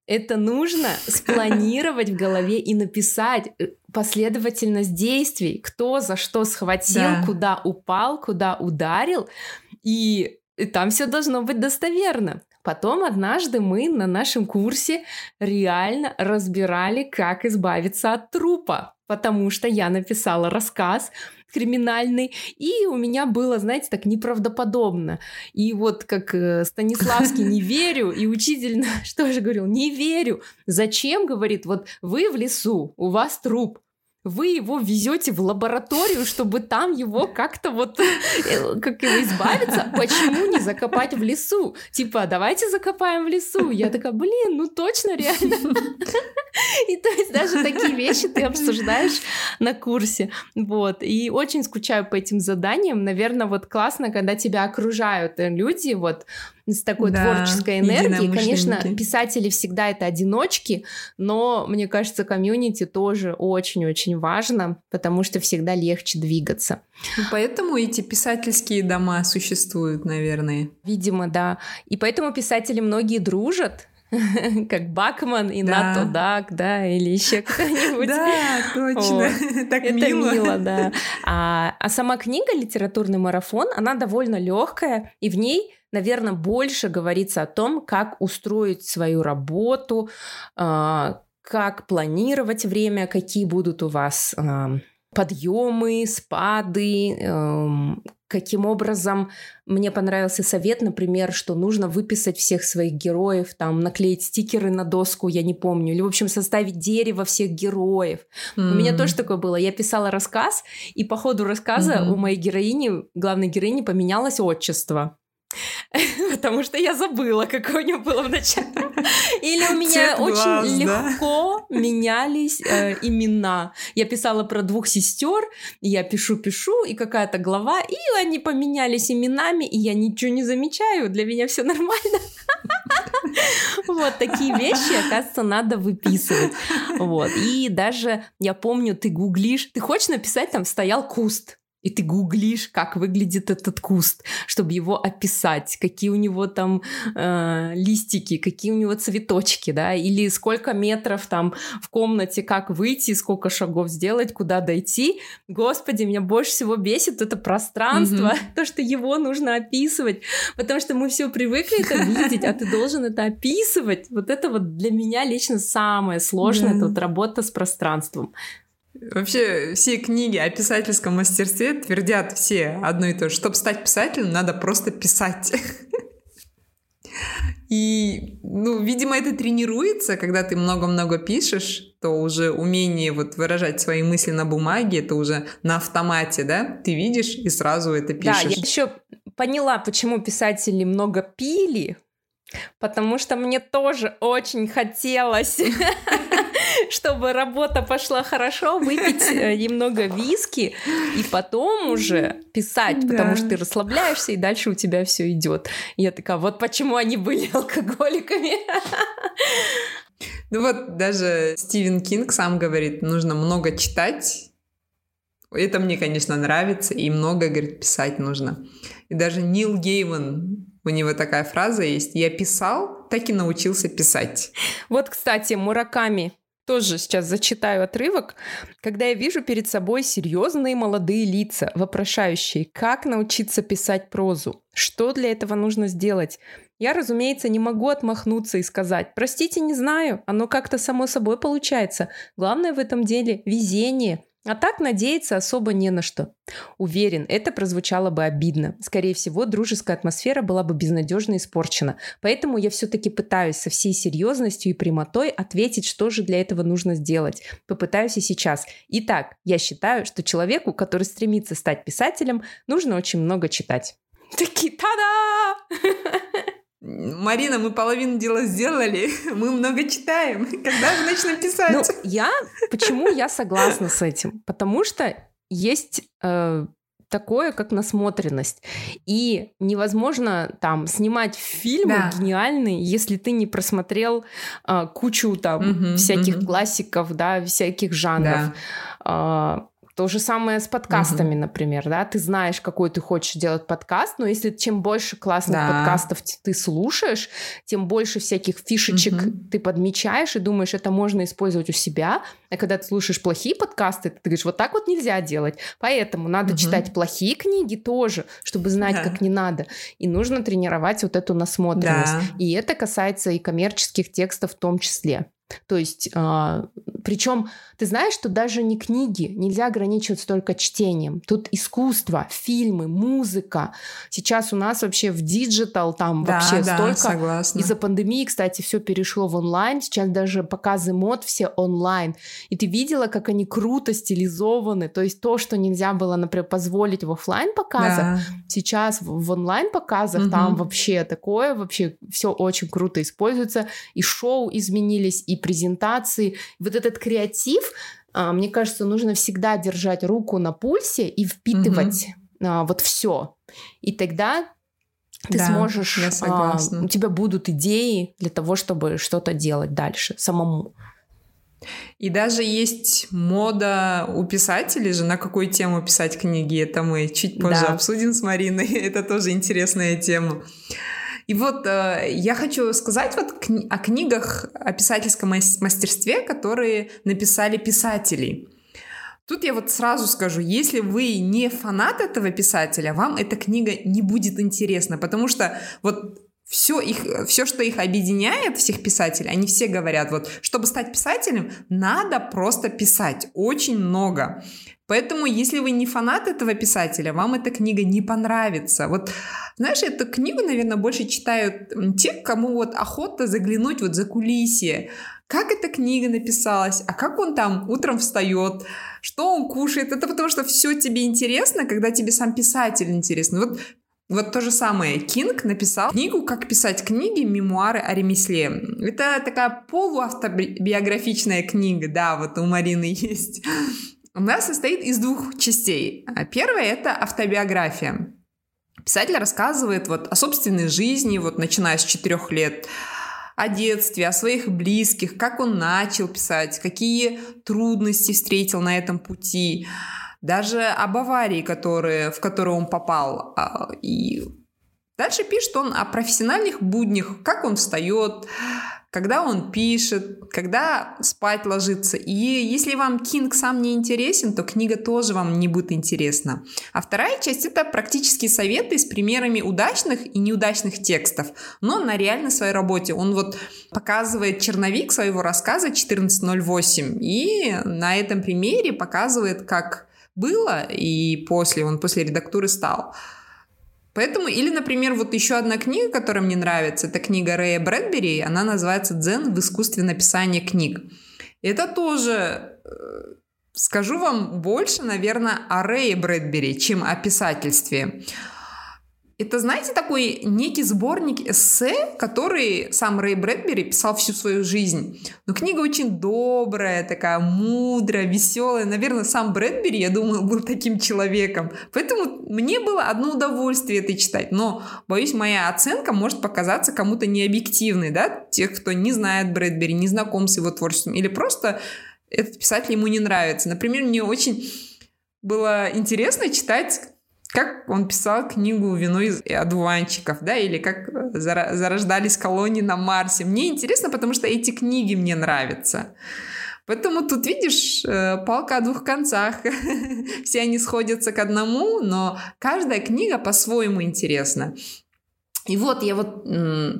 Speaker 1: Это нужно спланировать в голове и написать э, последовательность действий, кто за что схватил, да. куда упал, куда ударил. И там все должно быть достоверно. Потом однажды мы на нашем курсе реально разбирали, как избавиться от трупа, потому что я написала рассказ криминальный, и у меня было, знаете, так неправдоподобно. И вот как э, Станиславский «не верю», и учитель что же говорил, «не верю». Зачем, говорит, вот вы в лесу, у вас труп, вы его везете в лабораторию, чтобы там его как-то вот, э, как его избавиться, почему не закопать в лесу? Типа, давайте закопаем в лесу. Я такая, блин, ну точно, реально. И то есть даже такие вещи ты обсуждаешь на курсе. Вот. И очень скучаю по этим заданиям. Наверное, вот классно, когда тебя окружают люди, вот, с такой да, творческой энергией. Конечно, писатели всегда это одиночки, но мне кажется, комьюнити тоже очень-очень важно, потому что всегда легче двигаться.
Speaker 2: Ну, поэтому эти писательские дома существуют, наверное.
Speaker 1: Видимо, да. И поэтому писатели многие дружат, как Бакман и да. Нато Дак, да, или еще кто-нибудь.
Speaker 2: Да, точно. Так Это мило. мило,
Speaker 1: да. А, а сама книга «Литературный марафон», она довольно легкая, и в ней наверное, больше говорится о том, как устроить свою работу, а, как планировать время, какие будут у вас подъемы, спады, эм, каким образом мне понравился совет, например, что нужно выписать всех своих героев, там наклеить стикеры на доску, я не помню, или в общем составить дерево всех героев. Mm. У меня тоже такое было. Я писала рассказ, и по ходу рассказа mm-hmm. у моей героини, главной героини, поменялось отчество. Потому что я забыла, какое у него было в начале. Или у меня Цвет очень глаз, легко да? менялись э, имена. Я писала про двух сестер, я пишу-пишу, и какая-то глава, и они поменялись именами, и я ничего не замечаю. Для меня все нормально. Вот такие вещи, оказывается, надо выписывать. Вот. И даже я помню, ты гуглишь, ты хочешь написать там стоял куст и ты гуглишь, как выглядит этот куст, чтобы его описать, какие у него там э, листики, какие у него цветочки, да, или сколько метров там в комнате, как выйти, сколько шагов сделать, куда дойти. Господи, меня больше всего бесит это пространство, mm-hmm. то, что его нужно описывать, потому что мы все привыкли это видеть, а ты должен это описывать. Вот это вот для меня лично самое сложное, это вот работа с пространством.
Speaker 2: Вообще все книги о писательском мастерстве твердят все одно и то же. Чтобы стать писателем, надо просто писать. И, ну, видимо, это тренируется, когда ты много-много пишешь, то уже умение вот выражать свои мысли на бумаге, это уже на автомате, да? Ты видишь и сразу это пишешь. Да,
Speaker 1: я еще поняла, почему писатели много пили, потому что мне тоже очень хотелось чтобы работа пошла хорошо, выпить э, немного виски и потом уже писать, потому что ты расслабляешься, и дальше у тебя все идет. Я такая, вот почему они были алкоголиками.
Speaker 2: Ну вот даже Стивен Кинг сам говорит, нужно много читать. Это мне, конечно, нравится, и много, говорит, писать нужно. И даже Нил Гейман, у него такая фраза есть, я писал, так и научился писать.
Speaker 1: Вот, кстати, Мураками тоже сейчас зачитаю отрывок. Когда я вижу перед собой серьезные молодые лица, вопрошающие, как научиться писать прозу, что для этого нужно сделать, я, разумеется, не могу отмахнуться и сказать, простите, не знаю, оно как-то само собой получается. Главное в этом деле везение, а так надеяться особо не на что. Уверен, это прозвучало бы обидно. Скорее всего, дружеская атмосфера была бы безнадежно испорчена. Поэтому я все-таки пытаюсь со всей серьезностью и прямотой ответить, что же для этого нужно сделать. Попытаюсь и сейчас. Итак, я считаю, что человеку, который стремится стать писателем, нужно очень много читать. Такие, та-да!
Speaker 2: Марина, мы половину дела сделали, мы много читаем. Когда же начнем писать? Ну,
Speaker 1: я... Почему я согласна с этим? Потому что есть э, такое, как насмотренность. И невозможно там снимать фильмы да. гениальные, если ты не просмотрел э, кучу там угу, всяких угу. классиков, да, всяких жанров. Да. Э, то же самое с подкастами, угу. например, да, ты знаешь, какой ты хочешь делать подкаст, но если чем больше классных да. подкастов ты слушаешь, тем больше всяких фишечек угу. ты подмечаешь и думаешь, это можно использовать у себя, а когда ты слушаешь плохие подкасты, ты говоришь, вот так вот нельзя делать, поэтому надо угу. читать плохие книги тоже, чтобы знать, да. как не надо, и нужно тренировать вот эту насмотренность, да. и это касается и коммерческих текстов в том числе. То есть, а, причем ты знаешь, что даже не книги нельзя ограничиваться только чтением. Тут искусство, фильмы, музыка. Сейчас у нас вообще в digital там да, вообще да, столько. Согласна. Из-за пандемии, кстати, все перешло в онлайн. Сейчас даже показы мод все онлайн. И ты видела, как они круто стилизованы. То есть то, что нельзя было, например, позволить в офлайн показах, да. сейчас в онлайн показах угу. там вообще такое, вообще все очень круто используется. И шоу изменились, и презентации. Вот этот креатив, а, мне кажется, нужно всегда держать руку на пульсе и впитывать угу. вот все. И тогда ты да, сможешь, я а, у тебя будут идеи для того, чтобы что-то делать дальше самому.
Speaker 2: И даже есть мода у писателей же, на какую тему писать книги. Это мы чуть позже да. обсудим с Мариной. Это тоже интересная тема. И вот э, я хочу сказать вот кни- о книгах о писательском мастерстве, которые написали писатели. Тут я вот сразу скажу, если вы не фанат этого писателя, вам эта книга не будет интересна, потому что вот все, их, все, что их объединяет, всех писателей, они все говорят, вот, чтобы стать писателем, надо просто писать, очень много. Поэтому, если вы не фанат этого писателя, вам эта книга не понравится. Вот, знаешь, эту книгу, наверное, больше читают те, кому вот охота заглянуть вот за кулисье. Как эта книга написалась, а как он там утром встает, что он кушает. Это потому что все тебе интересно, когда тебе сам писатель интересно. Вот вот то же самое. Кинг написал книгу «Как писать книги. Мемуары о ремесле». Это такая полуавтобиографичная книга, да, вот у Марины есть. Она состоит из двух частей. Первая — это автобиография. Писатель рассказывает вот о собственной жизни, вот начиная с четырех лет, о детстве, о своих близких, как он начал писать, какие трудности встретил на этом пути, даже об аварии, которые, в которую он попал. А, и дальше пишет он о профессиональных буднях, как он встает, когда он пишет, когда спать ложится. И если вам Кинг сам не интересен, то книга тоже вам не будет интересна. А вторая часть — это практические советы с примерами удачных и неудачных текстов, но на реальной своей работе. Он вот показывает черновик своего рассказа 14.08 и на этом примере показывает, как было, и после, он после редактуры стал. Поэтому, или, например, вот еще одна книга, которая мне нравится, это книга Рэя Брэдбери, она называется «Дзен в искусстве написания книг». Это тоже, э, скажу вам больше, наверное, о Рэе Брэдбери, чем о писательстве. Это, знаете, такой некий сборник эссе, который сам Рэй Брэдбери писал всю свою жизнь. Но книга очень добрая, такая мудрая, веселая. Наверное, сам Брэдбери, я думаю, был таким человеком. Поэтому мне было одно удовольствие это читать. Но, боюсь, моя оценка может показаться кому-то необъективной, да? Тех, кто не знает Брэдбери, не знаком с его творчеством. Или просто этот писатель ему не нравится. Например, мне очень было интересно читать как он писал книгу «Вино из одуванчиков», да, или как зарождались колонии на Марсе. Мне интересно, потому что эти книги мне нравятся. Поэтому тут, видишь, э, палка о двух концах. Все они сходятся к одному, но каждая книга по-своему интересна. И вот я вот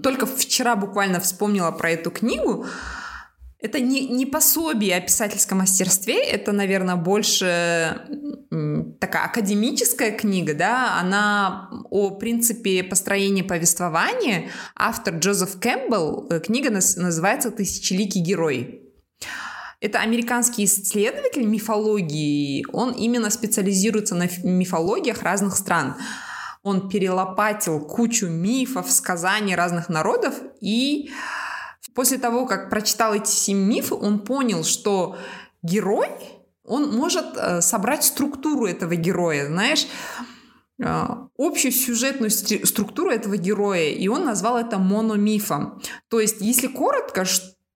Speaker 2: только вчера буквально вспомнила про эту книгу, это не, не пособие о писательском мастерстве, это, наверное, больше такая академическая книга, да, она о принципе построения повествования. Автор Джозеф Кэмпбелл, э, книга называется «Тысячеликий герой». Это американский исследователь мифологии, он именно специализируется на мифологиях разных стран. Он перелопатил кучу мифов, сказаний разных народов и после того, как прочитал эти семь мифов, он понял, что герой, он может э, собрать структуру этого героя, знаешь, э, общую сюжетную структуру этого героя, и он назвал это мономифом. То есть, если коротко,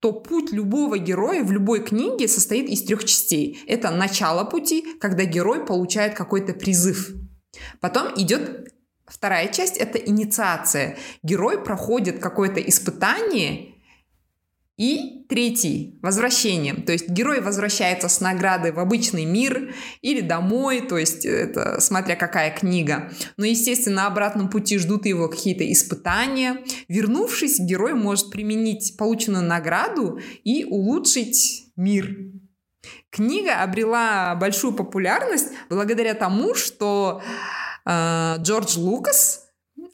Speaker 2: то путь любого героя в любой книге состоит из трех частей. Это начало пути, когда герой получает какой-то призыв. Потом идет вторая часть, это инициация. Герой проходит какое-то испытание, и третий – возвращение. То есть герой возвращается с наградой в обычный мир или домой, то есть это смотря какая книга. Но, естественно, на обратном пути ждут его какие-то испытания. Вернувшись, герой может применить полученную награду и улучшить мир. Книга обрела большую популярность благодаря тому, что э, Джордж Лукас,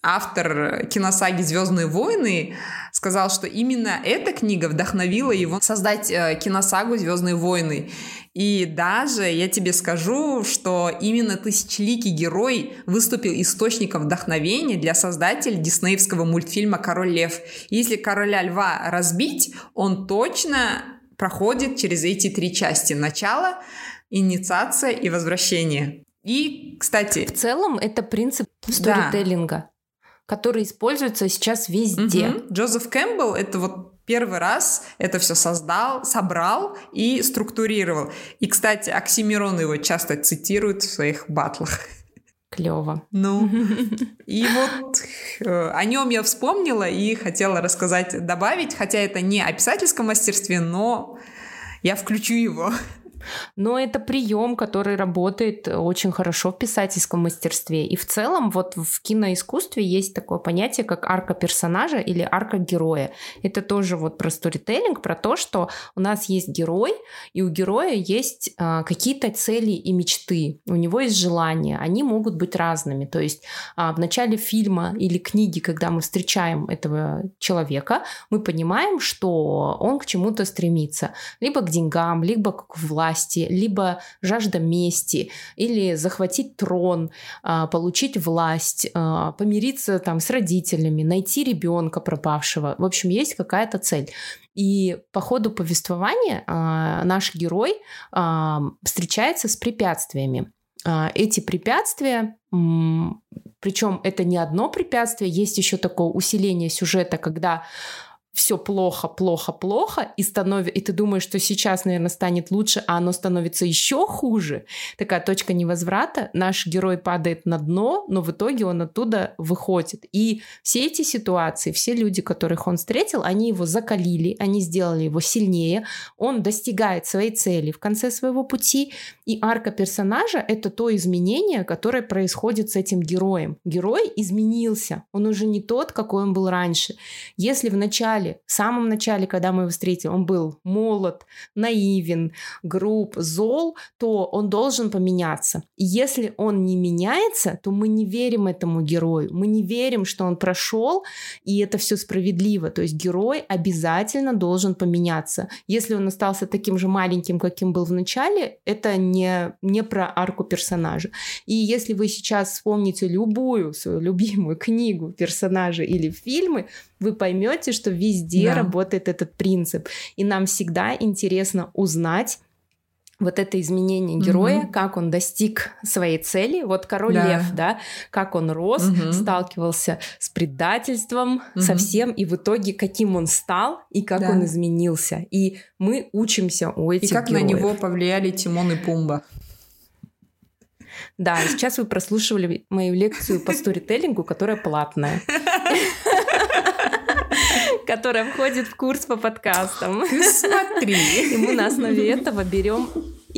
Speaker 2: автор киносаги «Звездные войны», сказал, что именно эта книга вдохновила его создать э, киносагу «Звездные войны». И даже я тебе скажу, что именно тысячеликий герой выступил источником вдохновения для создателя диснеевского мультфильма «Король лев». Если короля льва разбить, он точно проходит через эти три части. Начало, инициация и возвращение. И, кстати...
Speaker 1: В целом это принцип сторителлинга. Да который используется сейчас везде.
Speaker 2: Угу. Джозеф Кэмпбелл это вот первый раз это все создал, собрал и структурировал. И, кстати, Оксимирон его часто цитирует в своих батлах.
Speaker 1: Клево.
Speaker 2: Ну, и вот э, о нем я вспомнила и хотела рассказать, добавить, хотя это не о писательском мастерстве, но я включу его.
Speaker 1: Но это прием, который работает очень хорошо в писательском мастерстве. И в целом вот в киноискусстве есть такое понятие, как арка персонажа или арка героя. Это тоже вот про сторителлинг, про то, что у нас есть герой, и у героя есть э, какие-то цели и мечты, у него есть желания, они могут быть разными. То есть э, в начале фильма или книги, когда мы встречаем этого человека, мы понимаем, что он к чему-то стремится, либо к деньгам, либо к власти, власти, либо жажда мести, или захватить трон, а, получить власть, а, помириться там с родителями, найти ребенка пропавшего. В общем, есть какая-то цель. И по ходу повествования а, наш герой встречается с препятствиями. Эти препятствия, причем это не одно препятствие, есть еще такое усиление сюжета, когда все плохо, плохо, плохо, и, станов... и ты думаешь, что сейчас, наверное, станет лучше, а оно становится еще хуже. Такая точка невозврата. Наш герой падает на дно, но в итоге он оттуда выходит. И все эти ситуации, все люди, которых он встретил, они его закалили, они сделали его сильнее, он достигает своей цели в конце своего пути, и арка персонажа — это то изменение, которое происходит с этим героем. Герой изменился, он уже не тот, какой он был раньше. Если в начале начале, в самом начале, когда мы его встретили, он был молод, наивен, груб, зол, то он должен поменяться. И если он не меняется, то мы не верим этому герою. Мы не верим, что он прошел, и это все справедливо. То есть герой обязательно должен поменяться. Если он остался таким же маленьким, каким был в начале, это не, не про арку персонажа. И если вы сейчас вспомните любую свою любимую книгу, персонажа или фильмы, вы поймете, что везде да. работает этот принцип. И нам всегда интересно узнать, вот это изменение героя, угу. как он достиг своей цели. Вот король да. лев, да, как он рос, угу. сталкивался с предательством, угу. со всем, и в итоге каким он стал и как да. он изменился. И мы учимся у этих
Speaker 2: И как
Speaker 1: героев.
Speaker 2: на него повлияли Тимон и Пумба.
Speaker 1: Да, сейчас вы прослушивали мою лекцию по сторителлингу, которая платная. которая входит в курс по подкастам.
Speaker 2: Ты смотри.
Speaker 1: И мы на основе этого берем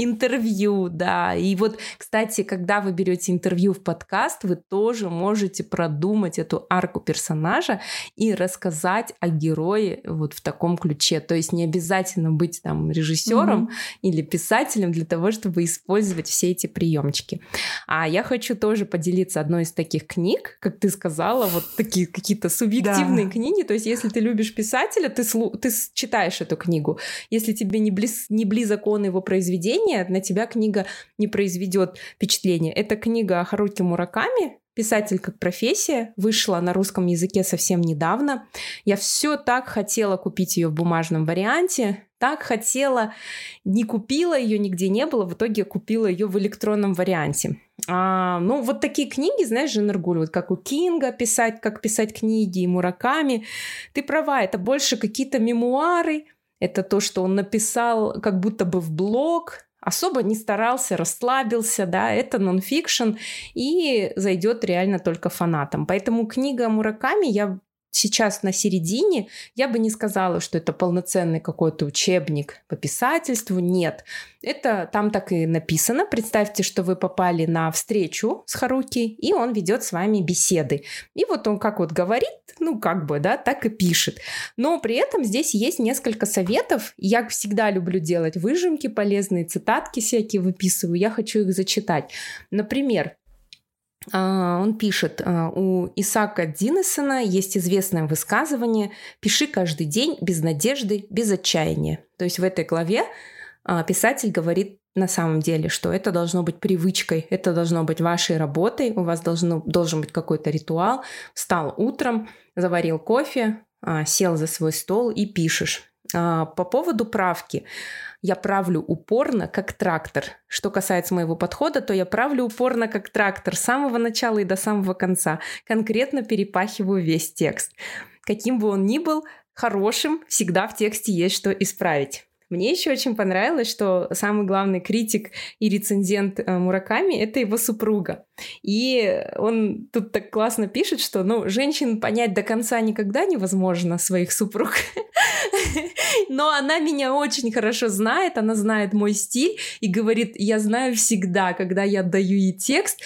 Speaker 1: интервью, да. И вот, кстати, когда вы берете интервью в подкаст, вы тоже можете продумать эту арку персонажа и рассказать о герое вот в таком ключе. То есть не обязательно быть там режиссером mm-hmm. или писателем для того, чтобы использовать все эти приемчики. А я хочу тоже поделиться одной из таких книг, как ты сказала, вот такие какие-то субъективные да. книги. То есть если ты любишь писателя, ты, слу... ты читаешь эту книгу. Если тебе не, близ... не близок он его произведение, на тебя книга не произведет впечатления. Это книга Харуки Мураками писатель как профессия, вышла на русском языке совсем недавно. Я все так хотела купить ее в бумажном варианте, так хотела, не купила ее, нигде не было, в итоге купила ее в электронном варианте. А, ну, вот такие книги, знаешь, же вот как у Кинга писать, как писать книги, и Мураками. Ты права, это больше какие-то мемуары, это то, что он написал как будто бы в блог, особо не старался, расслабился, да, это нонфикшн и зайдет реально только фанатам. Поэтому книга Мураками я сейчас на середине, я бы не сказала, что это полноценный какой-то учебник по писательству. Нет. Это там так и написано. Представьте, что вы попали на встречу с Харуки, и он ведет с вами беседы. И вот он как вот говорит, ну как бы, да, так и пишет. Но при этом здесь есть несколько советов. Я всегда люблю делать выжимки полезные, цитатки всякие выписываю. Я хочу их зачитать. Например, он пишет, а, у Исаака Диннесона есть известное высказывание «пиши каждый день без надежды, без отчаяния». То есть в этой главе а, писатель говорит на самом деле, что это должно быть привычкой, это должно быть вашей работой, у вас должно, должен быть какой-то ритуал. Встал утром, заварил кофе, сел за свой стол и пишешь. По поводу правки я правлю упорно, как трактор. Что касается моего подхода, то я правлю упорно, как трактор, с самого начала и до самого конца. Конкретно перепахиваю весь текст. Каким бы он ни был, хорошим всегда в тексте есть что исправить. Мне еще очень понравилось, что самый главный критик и рецензент э, Мураками — это его супруга. И он тут так классно пишет, что, ну, женщин понять до конца никогда невозможно своих супруг. Но она меня очень хорошо знает, она знает мой стиль и говорит, я знаю всегда, когда я даю ей текст,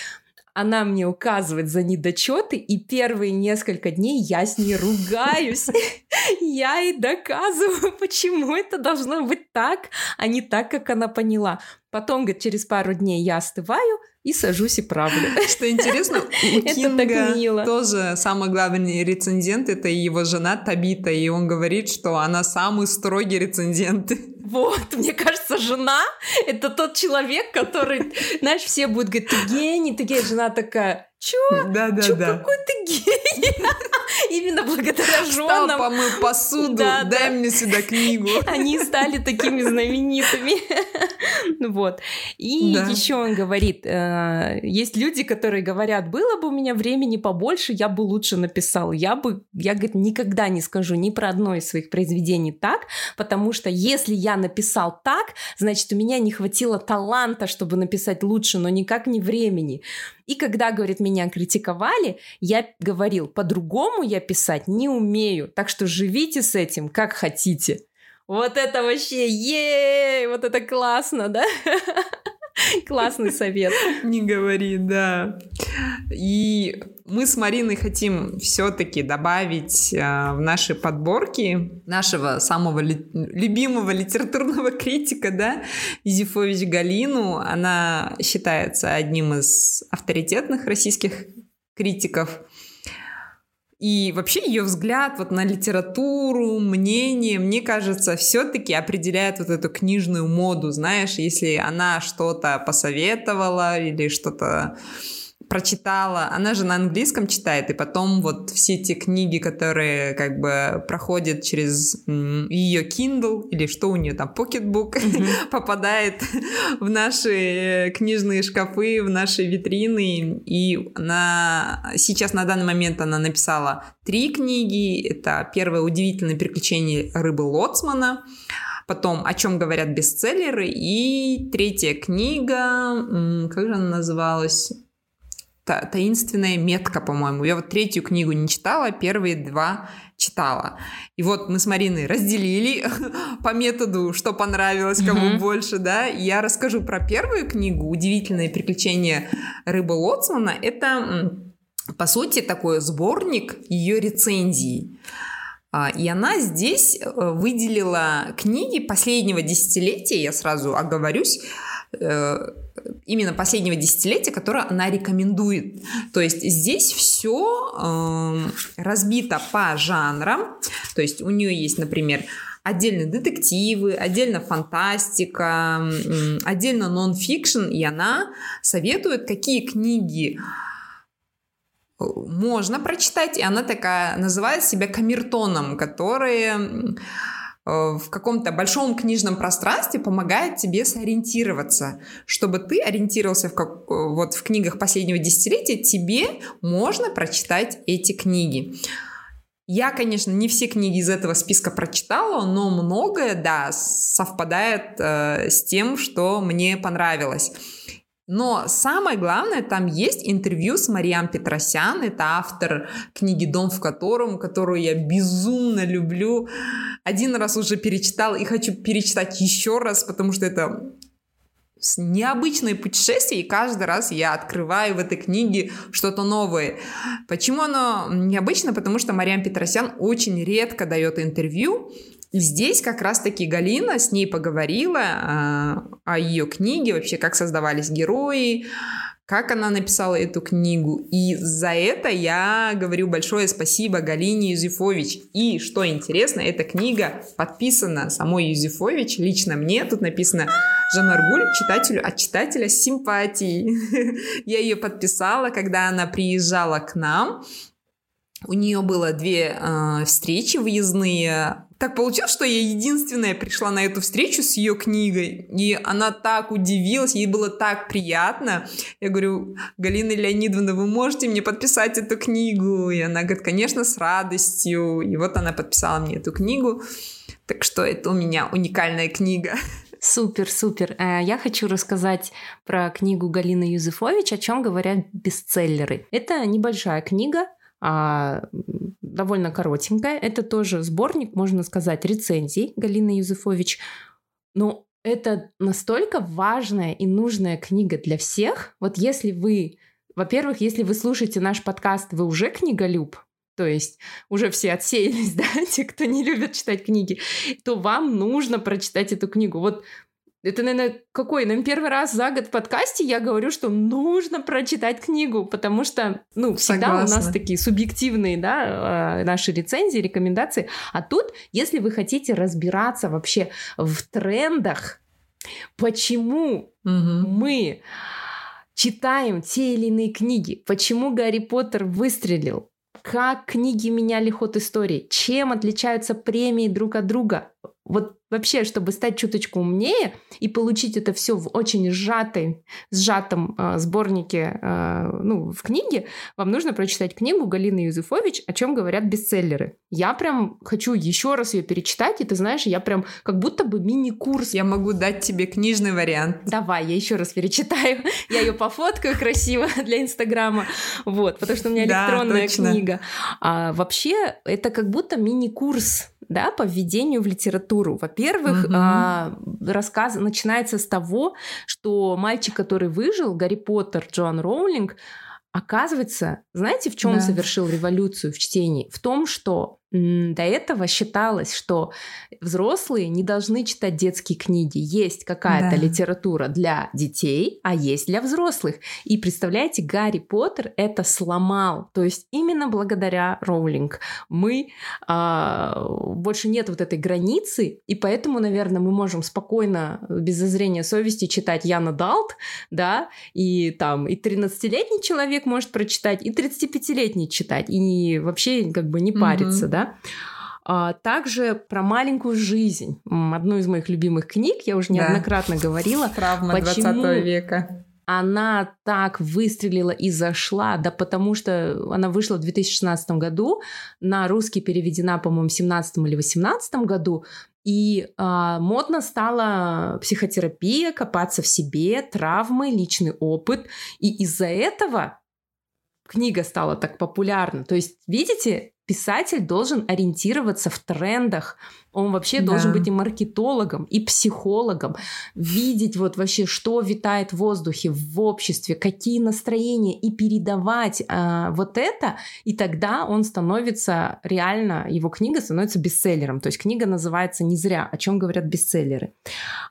Speaker 1: она мне указывает за недочеты, и первые несколько дней я с ней ругаюсь. Я ей доказываю, почему это должно быть так, а не так, как она поняла. Потом, говорит, через пару дней я остываю, и сажусь и правлю.
Speaker 2: Что интересно, у Кинга тоже самый главный рецензент, это его жена Табита, и он говорит, что она самый строгий рецензент.
Speaker 1: Вот, мне кажется, жена — это тот человек, который, знаешь, все будут говорить, ты гений, ты гений. Жена такая, Чё?
Speaker 2: Да, да,
Speaker 1: Чё,
Speaker 2: да.
Speaker 1: какой ты гений? Именно благодаря женам.
Speaker 2: Встал, помыл посуду, да, дай да. мне сюда книгу.
Speaker 1: Они стали такими знаменитыми. вот. И да. еще он говорит, э, есть люди, которые говорят, было бы у меня времени побольше, я бы лучше написал. Я бы, я, говорит, никогда не скажу ни про одно из своих произведений так, потому что если я написал так, значит, у меня не хватило таланта, чтобы написать лучше, но никак не времени. И когда, говорит, меня критиковали, я говорил, по-другому я писать не умею, так что живите с этим, как хотите. Вот это вообще, ей, вот это классно, да? Классный совет.
Speaker 2: Не говори, да. И мы с Мариной хотим все-таки добавить э, в наши подборки нашего самого ли, любимого литературного критика, да, Изифович Галину. Она считается одним из авторитетных российских критиков. И вообще ее взгляд вот на литературу, мнение, мне кажется, все-таки определяет вот эту книжную моду, знаешь, если она что-то посоветовала или что-то прочитала, она же на английском читает, и потом вот все те книги, которые как бы проходят через ее Kindle или что у нее там, Pocketbook, mm-hmm. попадает в наши книжные шкафы, в наши витрины, и она сейчас на данный момент она написала три книги, это первое «Удивительное приключение рыбы Лоцмана», потом «О чем говорят бестселлеры» и третья книга, как же она называлась? Та, таинственная метка, по-моему. Я вот третью книгу не читала, первые два читала. И вот мы с Мариной разделили по методу, что понравилось, кому mm-hmm. больше, да. Я расскажу про первую книгу «Удивительные приключения рыбы Лоцмана». Это, по сути, такой сборник ее рецензий. А, и она здесь э, выделила книги последнего десятилетия, я сразу оговорюсь, именно последнего десятилетия, которое она рекомендует. То есть здесь все э, разбито по жанрам. То есть у нее есть, например, отдельно детективы, отдельно фантастика, отдельно нон-фикшн, и она советует, какие книги можно прочитать, и она такая называет себя камертоном, который э, в каком-то большом книжном пространстве помогает тебе сориентироваться. Чтобы ты ориентировался в, как, вот в книгах последнего десятилетия, тебе можно прочитать эти книги. Я, конечно, не все книги из этого списка прочитала, но многое, да, совпадает э, с тем, что мне понравилось. Но самое главное, там есть интервью с Мариам Петросян, это автор книги «Дом в котором», которую я безумно люблю. Один раз уже перечитала и хочу перечитать еще раз, потому что это необычное путешествие, и каждый раз я открываю в этой книге что-то новое. Почему оно необычно? Потому что Мариам Петросян очень редко дает интервью, и здесь как раз-таки Галина с ней поговорила а, о ее книге, вообще как создавались герои, как она написала эту книгу. И за это я говорю большое спасибо Галине Юзефович. И что интересно, эта книга подписана самой Юзефович, лично мне. Тут написано Жан Аргуль, читателю от читателя с симпатией. я ее подписала, когда она приезжала к нам. У нее было две э, встречи выездные так получилось, что я единственная пришла на эту встречу с ее книгой, и она так удивилась, ей было так приятно. Я говорю, Галина Леонидовна, вы можете мне подписать эту книгу? И она говорит, конечно, с радостью. И вот она подписала мне эту книгу. Так что это у меня уникальная книга.
Speaker 1: Супер, супер. Э, я хочу рассказать про книгу Галины Юзефович, о чем говорят бестселлеры. Это небольшая книга, а, довольно коротенькая. Это тоже сборник, можно сказать, рецензий Галины Юзефович. Но это настолько важная и нужная книга для всех. Вот если вы, во-первых, если вы слушаете наш подкаст, вы уже книголюб, то есть уже все отсеялись, да, те, кто не любят читать книги, то вам нужно прочитать эту книгу. Вот это, наверное, какой? Наверное, первый раз за год в подкасте я говорю, что нужно прочитать книгу, потому что, ну, всегда Согласна. у нас такие субъективные, да, а, наши рецензии, рекомендации. А тут, если вы хотите разбираться вообще в трендах, почему угу. мы читаем те или иные книги, почему Гарри Поттер выстрелил, как книги меняли ход истории, чем отличаются премии друг от друга. Вот вообще, чтобы стать чуточку умнее и получить это все в очень сжатой, сжатом э, сборнике, э, ну, в книге, вам нужно прочитать книгу Галины Юзефович «О чем говорят бестселлеры». Я прям хочу еще раз ее перечитать, и ты знаешь, я прям как будто бы мини-курс.
Speaker 2: Я могу дать тебе книжный вариант.
Speaker 1: Давай, я еще раз перечитаю. Я ее пофоткаю красиво для Инстаграма. Вот, потому что у меня электронная да, книга. А вообще, это как будто мини-курс да, по введению в литературу. Во-первых, угу. а, рассказ начинается с того, что мальчик, который выжил, Гарри Поттер, Джоан Роулинг, оказывается, знаете, в чем да. он совершил революцию в чтении? В том, что до этого считалось, что взрослые не должны читать детские книги. Есть какая-то да. литература для детей, а есть для взрослых. И представляете, Гарри Поттер это сломал. То есть именно благодаря Роулинг мы а, больше нет вот этой границы, и поэтому, наверное, мы можем спокойно, без зазрения совести, читать Яна Далт, да, и там и 13-летний человек может прочитать, и 35-летний читать, и вообще как бы не париться, mm-hmm. да. А, также про маленькую жизнь. Одну из моих любимых книг, я уже неоднократно да. говорила.
Speaker 2: Травма почему 20 века.
Speaker 1: Она так выстрелила и зашла, да потому что она вышла в 2016 году, на русский переведена, по-моему, в 17 или 18 году, и а, модно стала психотерапия, копаться в себе, травмы, личный опыт. И из-за этого книга стала так популярна. То есть, видите, писатель должен ориентироваться в трендах. Он вообще да. должен быть и маркетологом, и психологом, видеть вот вообще, что витает в воздухе, в обществе, какие настроения, и передавать э, вот это, и тогда он становится реально, его книга становится бестселлером. То есть книга называется не зря, о чем говорят бестселлеры.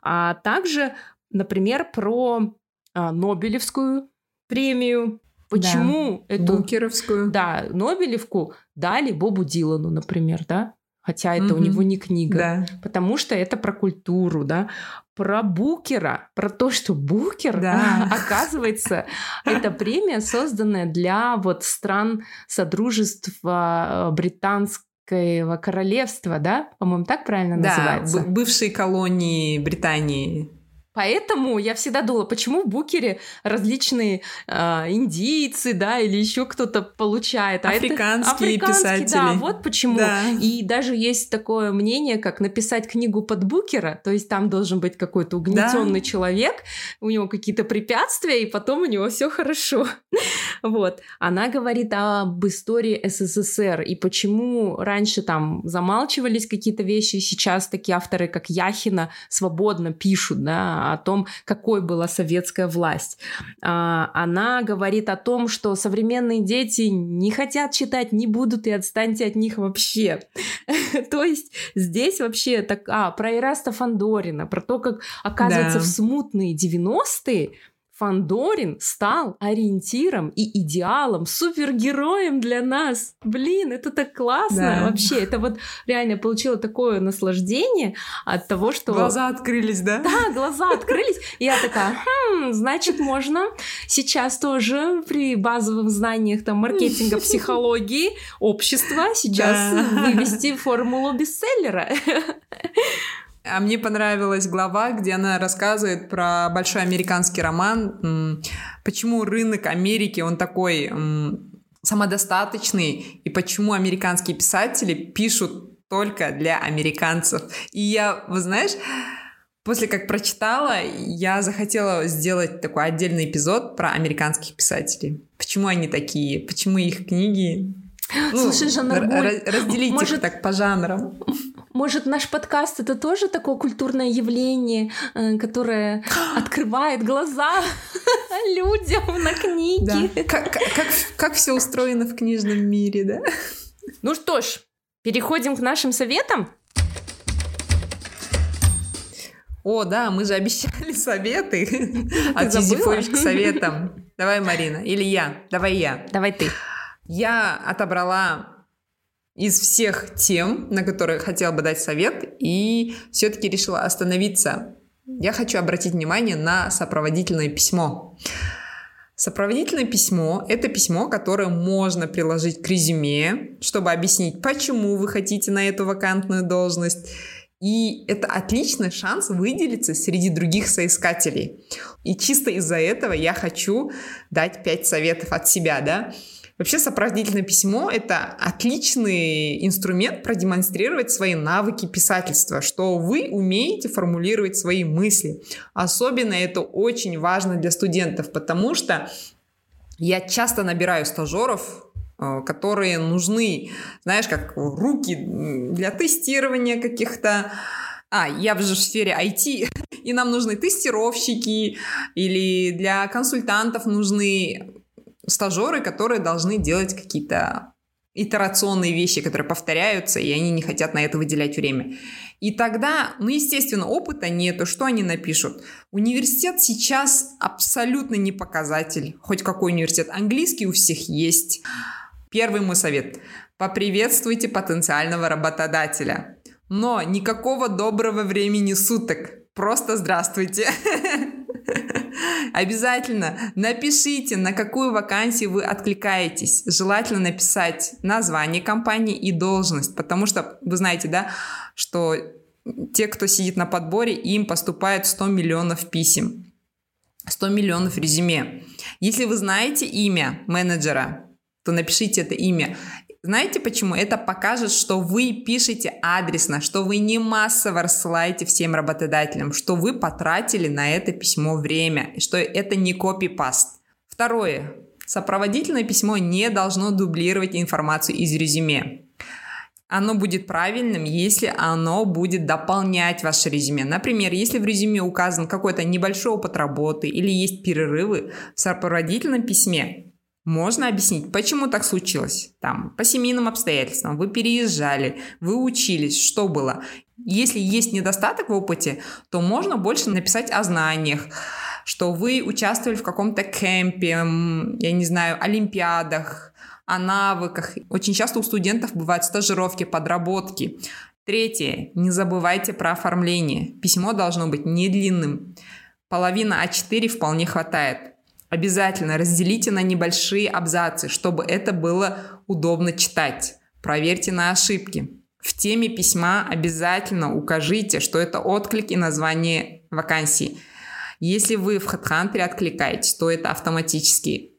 Speaker 1: А также, например, про э, Нобелевскую премию Почему
Speaker 2: да.
Speaker 1: эту...
Speaker 2: Букеровскую.
Speaker 1: Да, Нобелевку дали Бобу Дилану, например, да? хотя это
Speaker 2: Мгм.
Speaker 1: у него не книга,
Speaker 2: Да.
Speaker 1: потому что это про культуру, да, про Букера, про то, что Букер,
Speaker 2: Да.
Speaker 1: оказывается, это премия, созданная для вот стран Содружества э, Британского королевства, да, по-моему, так правильно
Speaker 2: Да,
Speaker 1: называется.
Speaker 2: бывшие колонии Британии.
Speaker 1: Поэтому я всегда думала, почему в Букере различные а, индийцы, да, или еще кто-то получает. А это
Speaker 2: Африканские
Speaker 1: африканские, Да,
Speaker 2: писатели.
Speaker 1: вот почему.
Speaker 2: Да.
Speaker 1: И даже есть такое мнение, как написать книгу под Букера, то есть там должен быть какой-то угнетенный человек, у него какие-то препятствия, и потом у него все хорошо. Вот. Она говорит об истории СССР и почему раньше там замалчивались какие-то вещи, сейчас такие авторы, как Яхина, свободно пишут, да, о том, какой была советская власть. А, Она говорит о том, что современные дети не хотят читать, не будут и отстаньте от них вообще. То есть здесь вообще так, а, про Ираста Фандорина, про то, как, оказывается, в смутные 90-е Фандорин стал ориентиром и идеалом, супергероем для нас. Блин, это так классно
Speaker 2: Да.
Speaker 1: вообще. Это вот реально получила такое наслаждение от того, что...
Speaker 2: Глаза открылись, да?
Speaker 1: Да, глаза открылись. И я такая, хм, значит, можно сейчас тоже при базовых знаниях там маркетинга, психологии, общества сейчас
Speaker 2: Да.
Speaker 1: вывести формулу бестселлера.
Speaker 2: А мне понравилась глава, где она рассказывает про большой американский роман, почему рынок Америки, он такой самодостаточный, и почему американские писатели пишут только для американцев. И я, вы знаешь, после как прочитала, я захотела сделать такой отдельный эпизод про американских писателей. Почему они такие, почему их книги... ну,
Speaker 1: Слушай, Жанна
Speaker 2: р- разделить
Speaker 1: может-
Speaker 2: их так по жанрам.
Speaker 1: Может, наш подкаст это тоже такое культурное явление, э, которое открывает глаза людям на
Speaker 2: Да.
Speaker 1: книги.
Speaker 2: Как, как, как, как все устроено в книжном мире, да?
Speaker 1: Ну что ж, переходим к нашим советам.
Speaker 2: О, да, мы же обещали советы. От
Speaker 1: забыла?
Speaker 2: Юзефович к советам. Давай, Марина. Или я. Давай я.
Speaker 1: Давай ты.
Speaker 2: Я отобрала из всех тем, на которые хотела бы дать совет, и все-таки решила остановиться. Я хочу обратить внимание на сопроводительное письмо. Сопроводительное письмо – это письмо, которое можно приложить к резюме, чтобы объяснить, почему вы хотите на эту вакантную должность. И это отличный шанс выделиться среди других соискателей. И чисто из-за этого я хочу дать 5 советов от себя, да. Вообще сопроводительное письмо – это отличный инструмент продемонстрировать свои навыки писательства, что вы умеете формулировать свои мысли. Особенно это очень важно для студентов, потому что я часто набираю стажеров, э, которые нужны, знаешь, как руки для тестирования каких-то... А, я же в сфере IT, и нам нужны тестировщики, или для консультантов нужны стажеры, которые должны делать какие-то итерационные вещи, которые повторяются, и они не хотят на это выделять время. И тогда, ну, естественно, опыта нету, что они напишут? Университет сейчас абсолютно не показатель. Хоть какой университет. Английский у всех есть. Первый мой совет. Поприветствуйте потенциального работодателя. Но никакого доброго времени суток. Просто здравствуйте. Обязательно напишите, на какую вакансию вы откликаетесь. Желательно написать название компании и должность, потому что вы знаете, да, что те, кто сидит на подборе, им поступает 100 миллионов писем, 100 миллионов резюме. Если вы знаете имя менеджера, то напишите это имя. Знаете почему? Это покажет, что вы пишете адресно, что вы не массово рассылаете всем работодателям, что вы потратили на это письмо время, и что это не копипаст. Второе. Сопроводительное письмо не должно дублировать информацию из резюме. Оно будет правильным, если оно будет дополнять ваше резюме. Например, если в резюме указан какой-то небольшой опыт работы или есть перерывы, в сопроводительном письме можно объяснить, почему так случилось. Там, по семейным обстоятельствам, вы переезжали, вы учились, что было. Если есть недостаток в опыте, то можно больше написать о знаниях, что вы участвовали в каком-то кемпе, я не знаю, олимпиадах, о навыках. Очень часто у студентов бывают стажировки, подработки. Третье. Не забывайте про оформление. Письмо должно быть не длинным. Половина А4 вполне хватает. Обязательно разделите на небольшие абзацы, чтобы это было удобно читать. Проверьте на ошибки. В теме письма обязательно укажите, что это отклик и название вакансии. Если вы в HeadHunter откликаетесь, то это автоматически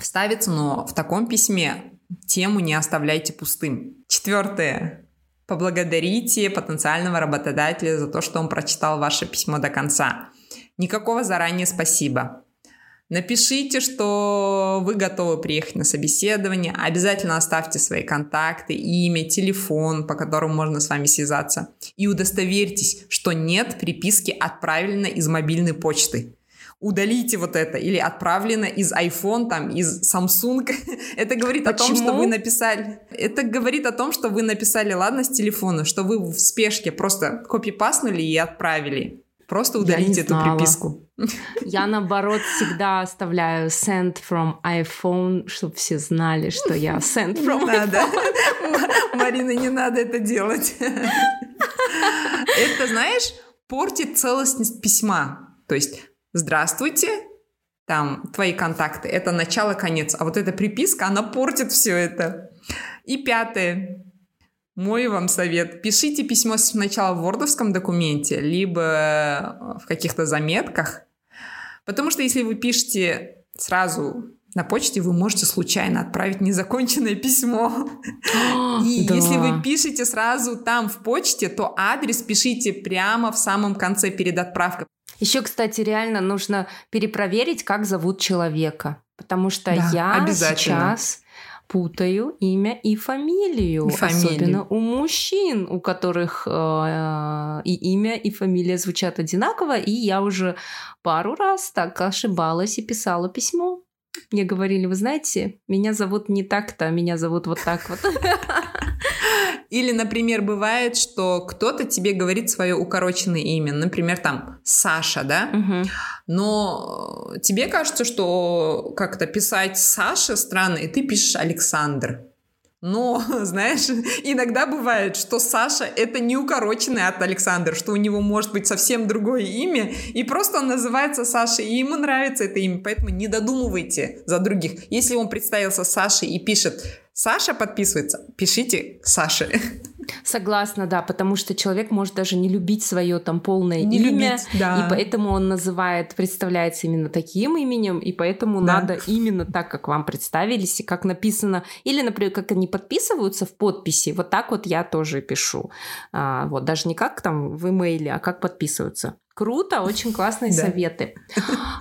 Speaker 2: вставится, но в таком письме тему не оставляйте пустым. Четвертое. Поблагодарите потенциального работодателя за то, что он прочитал ваше письмо до конца. Никакого заранее спасибо. Напишите, что вы готовы приехать на собеседование. Обязательно оставьте свои контакты, имя, телефон, по которому можно с вами связаться. И удостоверьтесь, что нет приписки «отправлено из мобильной почты» удалите вот это, или отправлено из iPhone, там, из Samsung. это говорит Почему? о том, что вы написали... Это говорит о том, что вы написали, ладно, с телефона, что вы в спешке просто копипаснули и отправили. Просто удалите эту знала. приписку.
Speaker 1: Я, наоборот, всегда оставляю send from iPhone, чтобы все знали, что я send from
Speaker 2: не. Надо. Марина, не надо это делать. Это, знаешь, портит целостность письма. То есть здравствуйте, там твои контакты, это начало-конец, а вот эта приписка, она портит все это. И пятое, мой вам совет. Пишите письмо сначала в вордовском документе, либо в каких-то заметках, потому что если вы пишете сразу на почте, вы можете случайно отправить незаконченное письмо. И да. если вы пишете сразу там в почте, то адрес пишите прямо в самом конце перед отправкой.
Speaker 1: Еще, кстати, реально нужно перепроверить, как зовут человека. Потому что да, я сейчас путаю имя и фамилию, и фамилию. особенно у мужчин, у которых э, и имя, и фамилия звучат одинаково, и я уже пару раз так ошибалась и писала письмо. Мне говорили, вы знаете, меня зовут не так-то, меня зовут вот так вот.
Speaker 2: Или, например, бывает, что кто-то тебе говорит свое укороченное имя, например, там Саша, да? Угу. Но тебе кажется, что как-то писать Саша странно, и ты пишешь Александр. Но, знаешь, иногда бывает, что Саша — это не укороченный от Александра, что у него может быть совсем другое имя, и просто он называется Саша, и ему нравится это имя, поэтому не додумывайте за других. Если он представился Сашей и пишет Саша подписывается, пишите Саше.
Speaker 1: Согласна, да, потому что человек может даже не любить свое там полное не имя, любить, да. и поэтому он называет, представляется именно таким именем, и поэтому да. надо именно так, как вам представились, и как написано, или, например, как они подписываются в подписи, вот так вот я тоже пишу, а, вот даже не как там в имейле, а как подписываются. Круто, очень классные советы.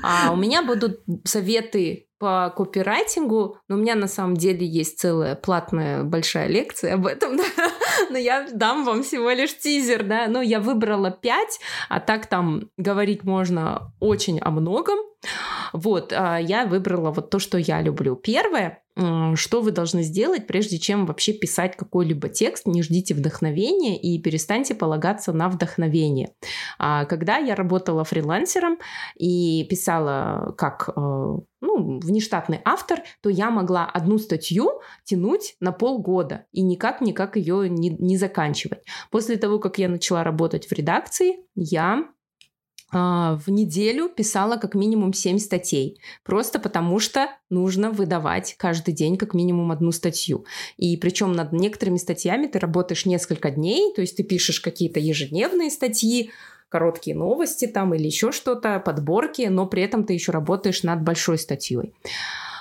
Speaker 1: А у меня будут советы по копирайтингу, но у меня на самом деле есть целая платная большая лекция об этом, да? но я дам вам всего лишь тизер, да, но я выбрала пять, а так там говорить можно очень о многом, вот, а я выбрала вот то, что я люблю. Первое, что вы должны сделать, прежде чем вообще писать какой-либо текст, не ждите вдохновения и перестаньте полагаться на вдохновение. А когда я работала фрилансером и писала как э, ну, внештатный автор, то я могла одну статью тянуть на полгода и никак-никак ее не, не заканчивать. После того, как я начала работать в редакции, я в неделю писала как минимум 7 статей. Просто потому что нужно выдавать каждый день как минимум одну статью. И причем над некоторыми статьями ты работаешь несколько дней, то есть ты пишешь какие-то ежедневные статьи, короткие новости там или еще что-то, подборки, но при этом ты еще работаешь над большой статьей.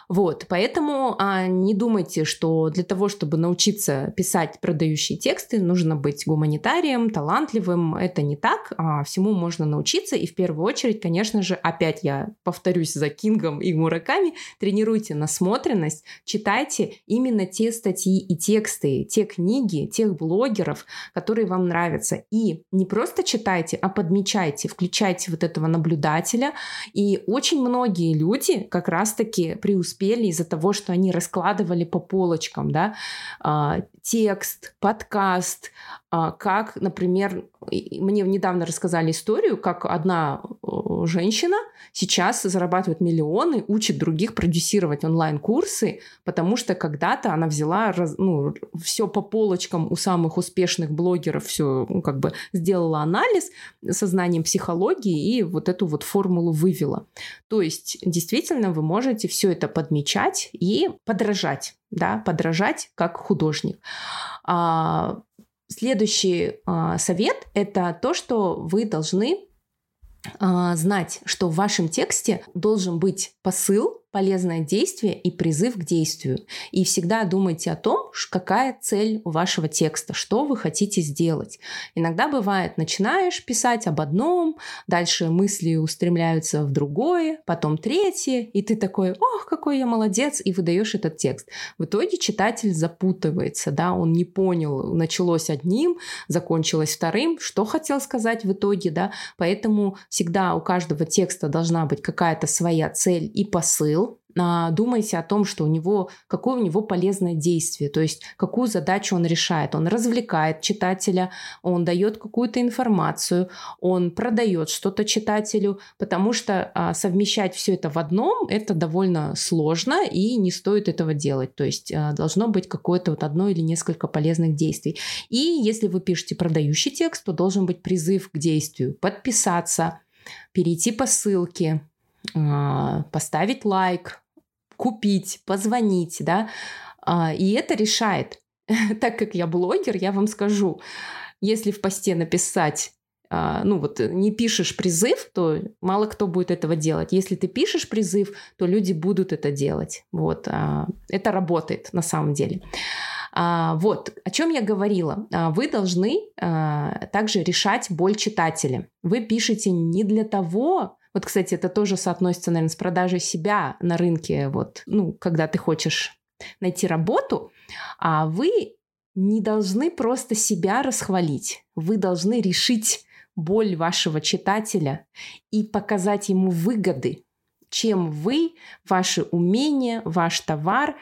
Speaker 1: Вот, поэтому а, не думайте, что для того, чтобы научиться писать продающие тексты, нужно быть гуманитарием, талантливым. Это не так. А, всему можно научиться. И в первую очередь, конечно же, опять я повторюсь за Кингом и Мураками, тренируйте насмотренность, читайте именно те статьи и тексты, те книги, тех блогеров, которые вам нравятся. И не просто читайте, а подмечайте, включайте вот этого наблюдателя. И очень многие люди как раз-таки преуспевают успели из-за того, что они раскладывали по полочкам, да, а, текст, подкаст, как, например, мне недавно рассказали историю, как одна женщина сейчас зарабатывает миллионы, учит других продюсировать онлайн-курсы, потому что когда-то она взяла ну, все по полочкам у самых успешных блогеров, все ну, как бы сделала анализ со знанием психологии и вот эту вот формулу вывела. То есть действительно вы можете все это подмечать и подражать, да, подражать как художник. А, следующий а, совет это то, что вы должны а, знать, что в вашем тексте должен быть посыл, полезное действие и призыв к действию. И всегда думайте о том, какая цель у вашего текста, что вы хотите сделать. Иногда бывает, начинаешь писать об одном, дальше мысли устремляются в другое, потом третье, и ты такой, ох, какой я молодец, и выдаешь этот текст. В итоге читатель запутывается, да, он не понял, началось одним, закончилось вторым, что хотел сказать в итоге, да, поэтому всегда у каждого текста должна быть какая-то своя цель и посыл, думайте о том, что у него, какое у него полезное действие, то есть какую задачу он решает. Он развлекает читателя, он дает какую-то информацию, он продает что-то читателю, потому что а, совмещать все это в одном это довольно сложно и не стоит этого делать. То есть а, должно быть какое-то вот одно или несколько полезных действий. И если вы пишете продающий текст, то должен быть призыв к действию, подписаться, перейти по ссылке, а, поставить лайк, купить, позвонить, да, а, и это решает. так как я блогер, я вам скажу, если в посте написать а, ну вот не пишешь призыв, то мало кто будет этого делать. Если ты пишешь призыв, то люди будут это делать. Вот это работает на самом деле. Вот о чем я говорила. Вы должны также решать боль читателя. Вы пишете не для того, вот, кстати, это тоже соотносится, наверное, с продажей себя на рынке, вот, ну, когда ты хочешь найти работу, а вы не должны просто себя расхвалить. Вы должны решить боль вашего читателя и показать ему выгоды, чем вы, ваши умения, ваш товар,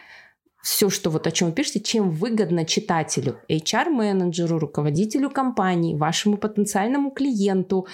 Speaker 1: все, что вот о чем вы пишете, чем выгодно читателю, HR-менеджеру, руководителю компании, вашему потенциальному клиенту,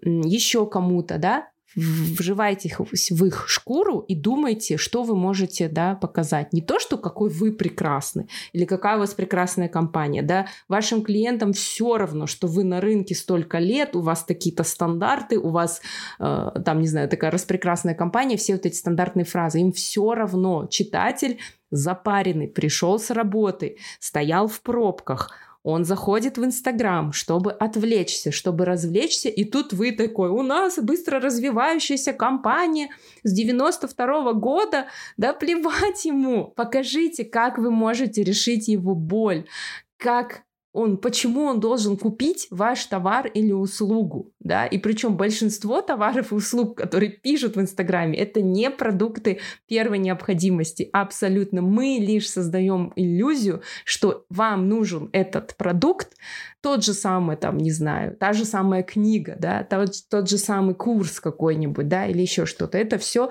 Speaker 1: еще кому-то, да, вживайтесь в их шкуру и думайте, что вы можете да, показать. Не то, что какой вы прекрасный или какая у вас прекрасная компания. Да? Вашим клиентам все равно, что вы на рынке столько лет, у вас такие-то стандарты, у вас э, там, не знаю, такая распрекрасная компания, все вот эти стандартные фразы. Им все равно. Читатель запаренный, пришел с работы, стоял в пробках – он заходит в Инстаграм, чтобы отвлечься, чтобы развлечься, и тут вы такой, у нас быстро развивающаяся компания с 92 -го года, да плевать ему, покажите, как вы можете решить его боль, как он, почему он должен купить ваш товар или услугу, да, и причем большинство товаров и услуг, которые пишут в Инстаграме, это не продукты первой необходимости, абсолютно. Мы лишь создаем иллюзию, что вам нужен этот продукт, тот же самый, там, не знаю, та же самая книга, да, тот, тот же самый курс какой-нибудь, да, или еще что-то. Это все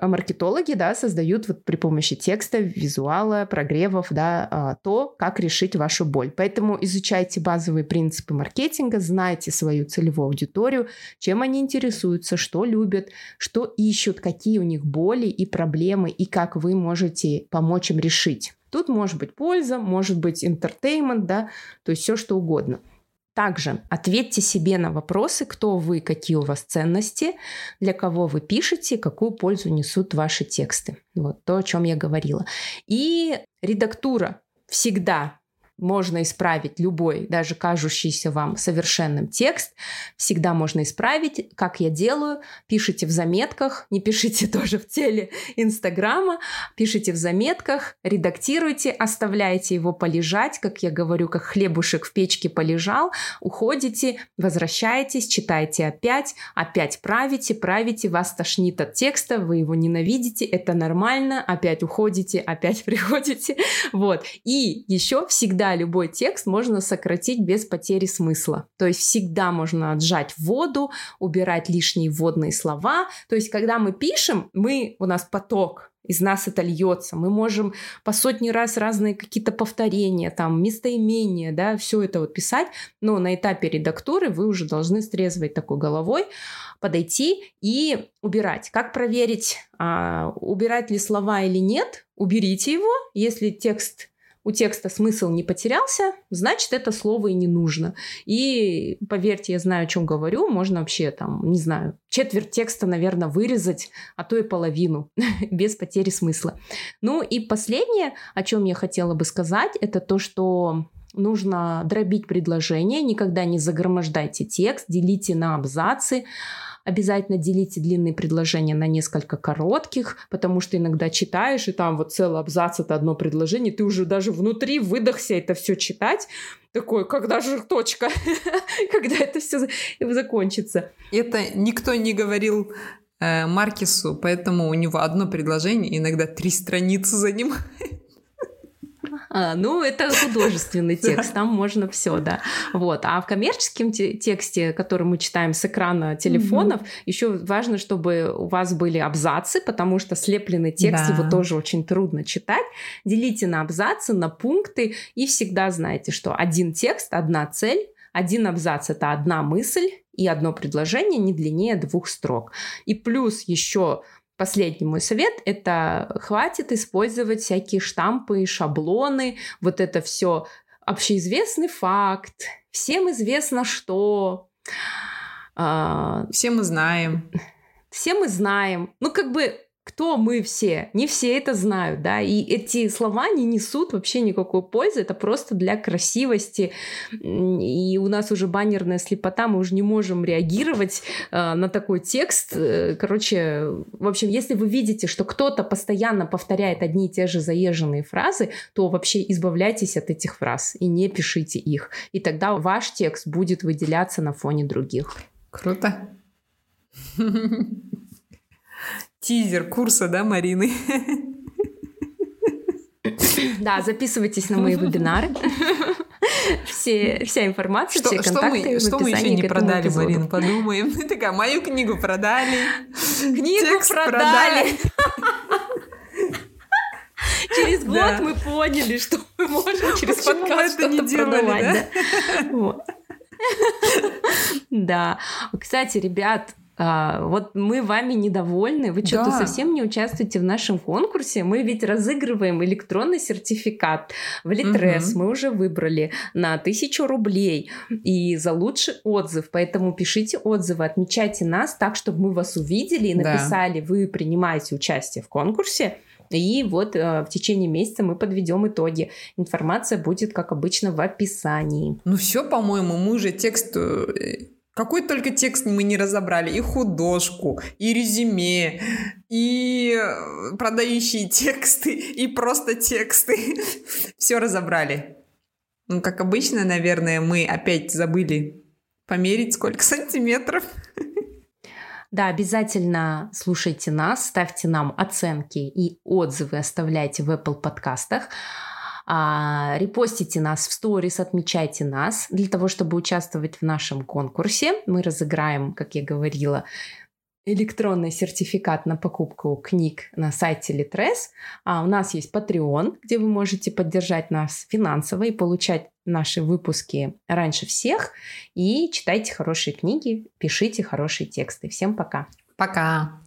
Speaker 1: маркетологи, да, создают вот при помощи текста, визуала, прогревов, да, а, то, как решить вашу боль. Поэтому изучайте базовые принципы маркетинга, знайте свою целевую аудиторию, чем они интересуются, что любят, что ищут, какие у них боли и проблемы, и как вы можете помочь им решить. Тут может быть польза, может быть entertainment, да, то есть все что угодно. Также ответьте себе на вопросы, кто вы, какие у вас ценности, для кого вы пишете, какую пользу несут ваши тексты. Вот то, о чем я говорила. И редактура всегда можно исправить любой, даже кажущийся вам совершенным текст. Всегда можно исправить, как я делаю. Пишите в заметках, не пишите тоже в теле Инстаграма, пишите в заметках, редактируйте, оставляйте его полежать, как я говорю, как хлебушек в печке полежал, уходите, возвращаетесь, читаете опять, опять правите, правите, вас тошнит от текста, вы его ненавидите, это нормально, опять уходите, опять приходите, вот. И еще всегда любой текст можно сократить без потери смысла. То есть всегда можно отжать воду, убирать лишние вводные слова. То есть когда мы пишем, мы, у нас поток, из нас это льется. Мы можем по сотни раз разные какие-то повторения, там, местоимения, да, все это вот писать, но на этапе редактуры вы уже должны с трезвой такой головой подойти и убирать. Как проверить, а, убирать ли слова или нет? Уберите его, если текст у текста смысл не потерялся, значит, это слово и не нужно. И поверьте, я знаю, о чем говорю, можно вообще там, не знаю, четверть текста, наверное, вырезать, а то и половину, без потери смысла. Ну и последнее, о чем я хотела бы сказать, это то, что нужно дробить предложение, никогда не загромождайте текст, делите на абзацы, Обязательно делите длинные предложения на несколько коротких, потому что иногда читаешь, и там вот целый абзац — это одно предложение, ты уже даже внутри выдохся это все читать. Такой, когда же точка? когда это все закончится?
Speaker 2: Это никто не говорил э, Маркису, поэтому у него одно предложение, иногда три страницы занимает.
Speaker 1: А, ну, это художественный текст, там можно все, да. Вот. А в коммерческом тексте, который мы читаем с экрана телефонов, mm-hmm. еще важно, чтобы у вас были абзацы, потому что слепленный текст, да. его тоже очень трудно читать. Делите на абзацы, на пункты, и всегда знаете, что один текст, одна цель, один абзац — это одна мысль, и одно предложение не длиннее двух строк. И плюс еще Последний мой совет – это хватит использовать всякие штампы, шаблоны, вот это все общеизвестный факт, всем известно что.
Speaker 2: А, все мы знаем.
Speaker 1: Все мы знаем. Ну, как бы кто мы все? Не все это знают, да, и эти слова не несут вообще никакой пользы, это просто для красивости, и у нас уже баннерная слепота, мы уже не можем реагировать э, на такой текст, э, короче, в общем, если вы видите, что кто-то постоянно повторяет одни и те же заезженные фразы, то вообще избавляйтесь от этих фраз и не пишите их, и тогда ваш текст будет выделяться на фоне других.
Speaker 2: Круто. Тизер курса, да, Марины?
Speaker 1: Да, записывайтесь на мои вебинары. Все, вся информация,
Speaker 2: что,
Speaker 1: все контакты
Speaker 2: что мы, что мы еще не продали. Марина, подумаем. Ты такая, мою книгу продали.
Speaker 1: Книгу Текст продали. Через год да. мы поняли, что мы можем через Почему подкаст что-то продавать. Да? Да. Вот. да. Кстати, ребят, а, вот мы вами недовольны, вы что-то да. совсем не участвуете в нашем конкурсе. Мы ведь разыгрываем электронный сертификат в Литрес. Угу. Мы уже выбрали на тысячу рублей и за лучший отзыв. Поэтому пишите отзывы, отмечайте нас так, чтобы мы вас увидели и написали, да. вы принимаете участие в конкурсе. И вот э, в течение месяца мы подведем итоги. Информация будет, как обычно, в описании.
Speaker 2: Ну все, по-моему, мы уже текст э, какой только текст мы не разобрали. И художку, и резюме, и э, продающие тексты, и просто тексты. Все разобрали. Ну, как обычно, наверное, мы опять забыли померить, сколько сантиметров.
Speaker 1: Да, обязательно слушайте нас, ставьте нам оценки и отзывы оставляйте в Apple подкастах. А, репостите нас в сторис, отмечайте нас для того, чтобы участвовать в нашем конкурсе. Мы разыграем, как я говорила, электронный сертификат на покупку книг на сайте Литрес. А у нас есть Patreon, где вы можете поддержать нас финансово и получать наши выпуски раньше всех. И читайте хорошие книги, пишите хорошие тексты. Всем пока.
Speaker 2: Пока.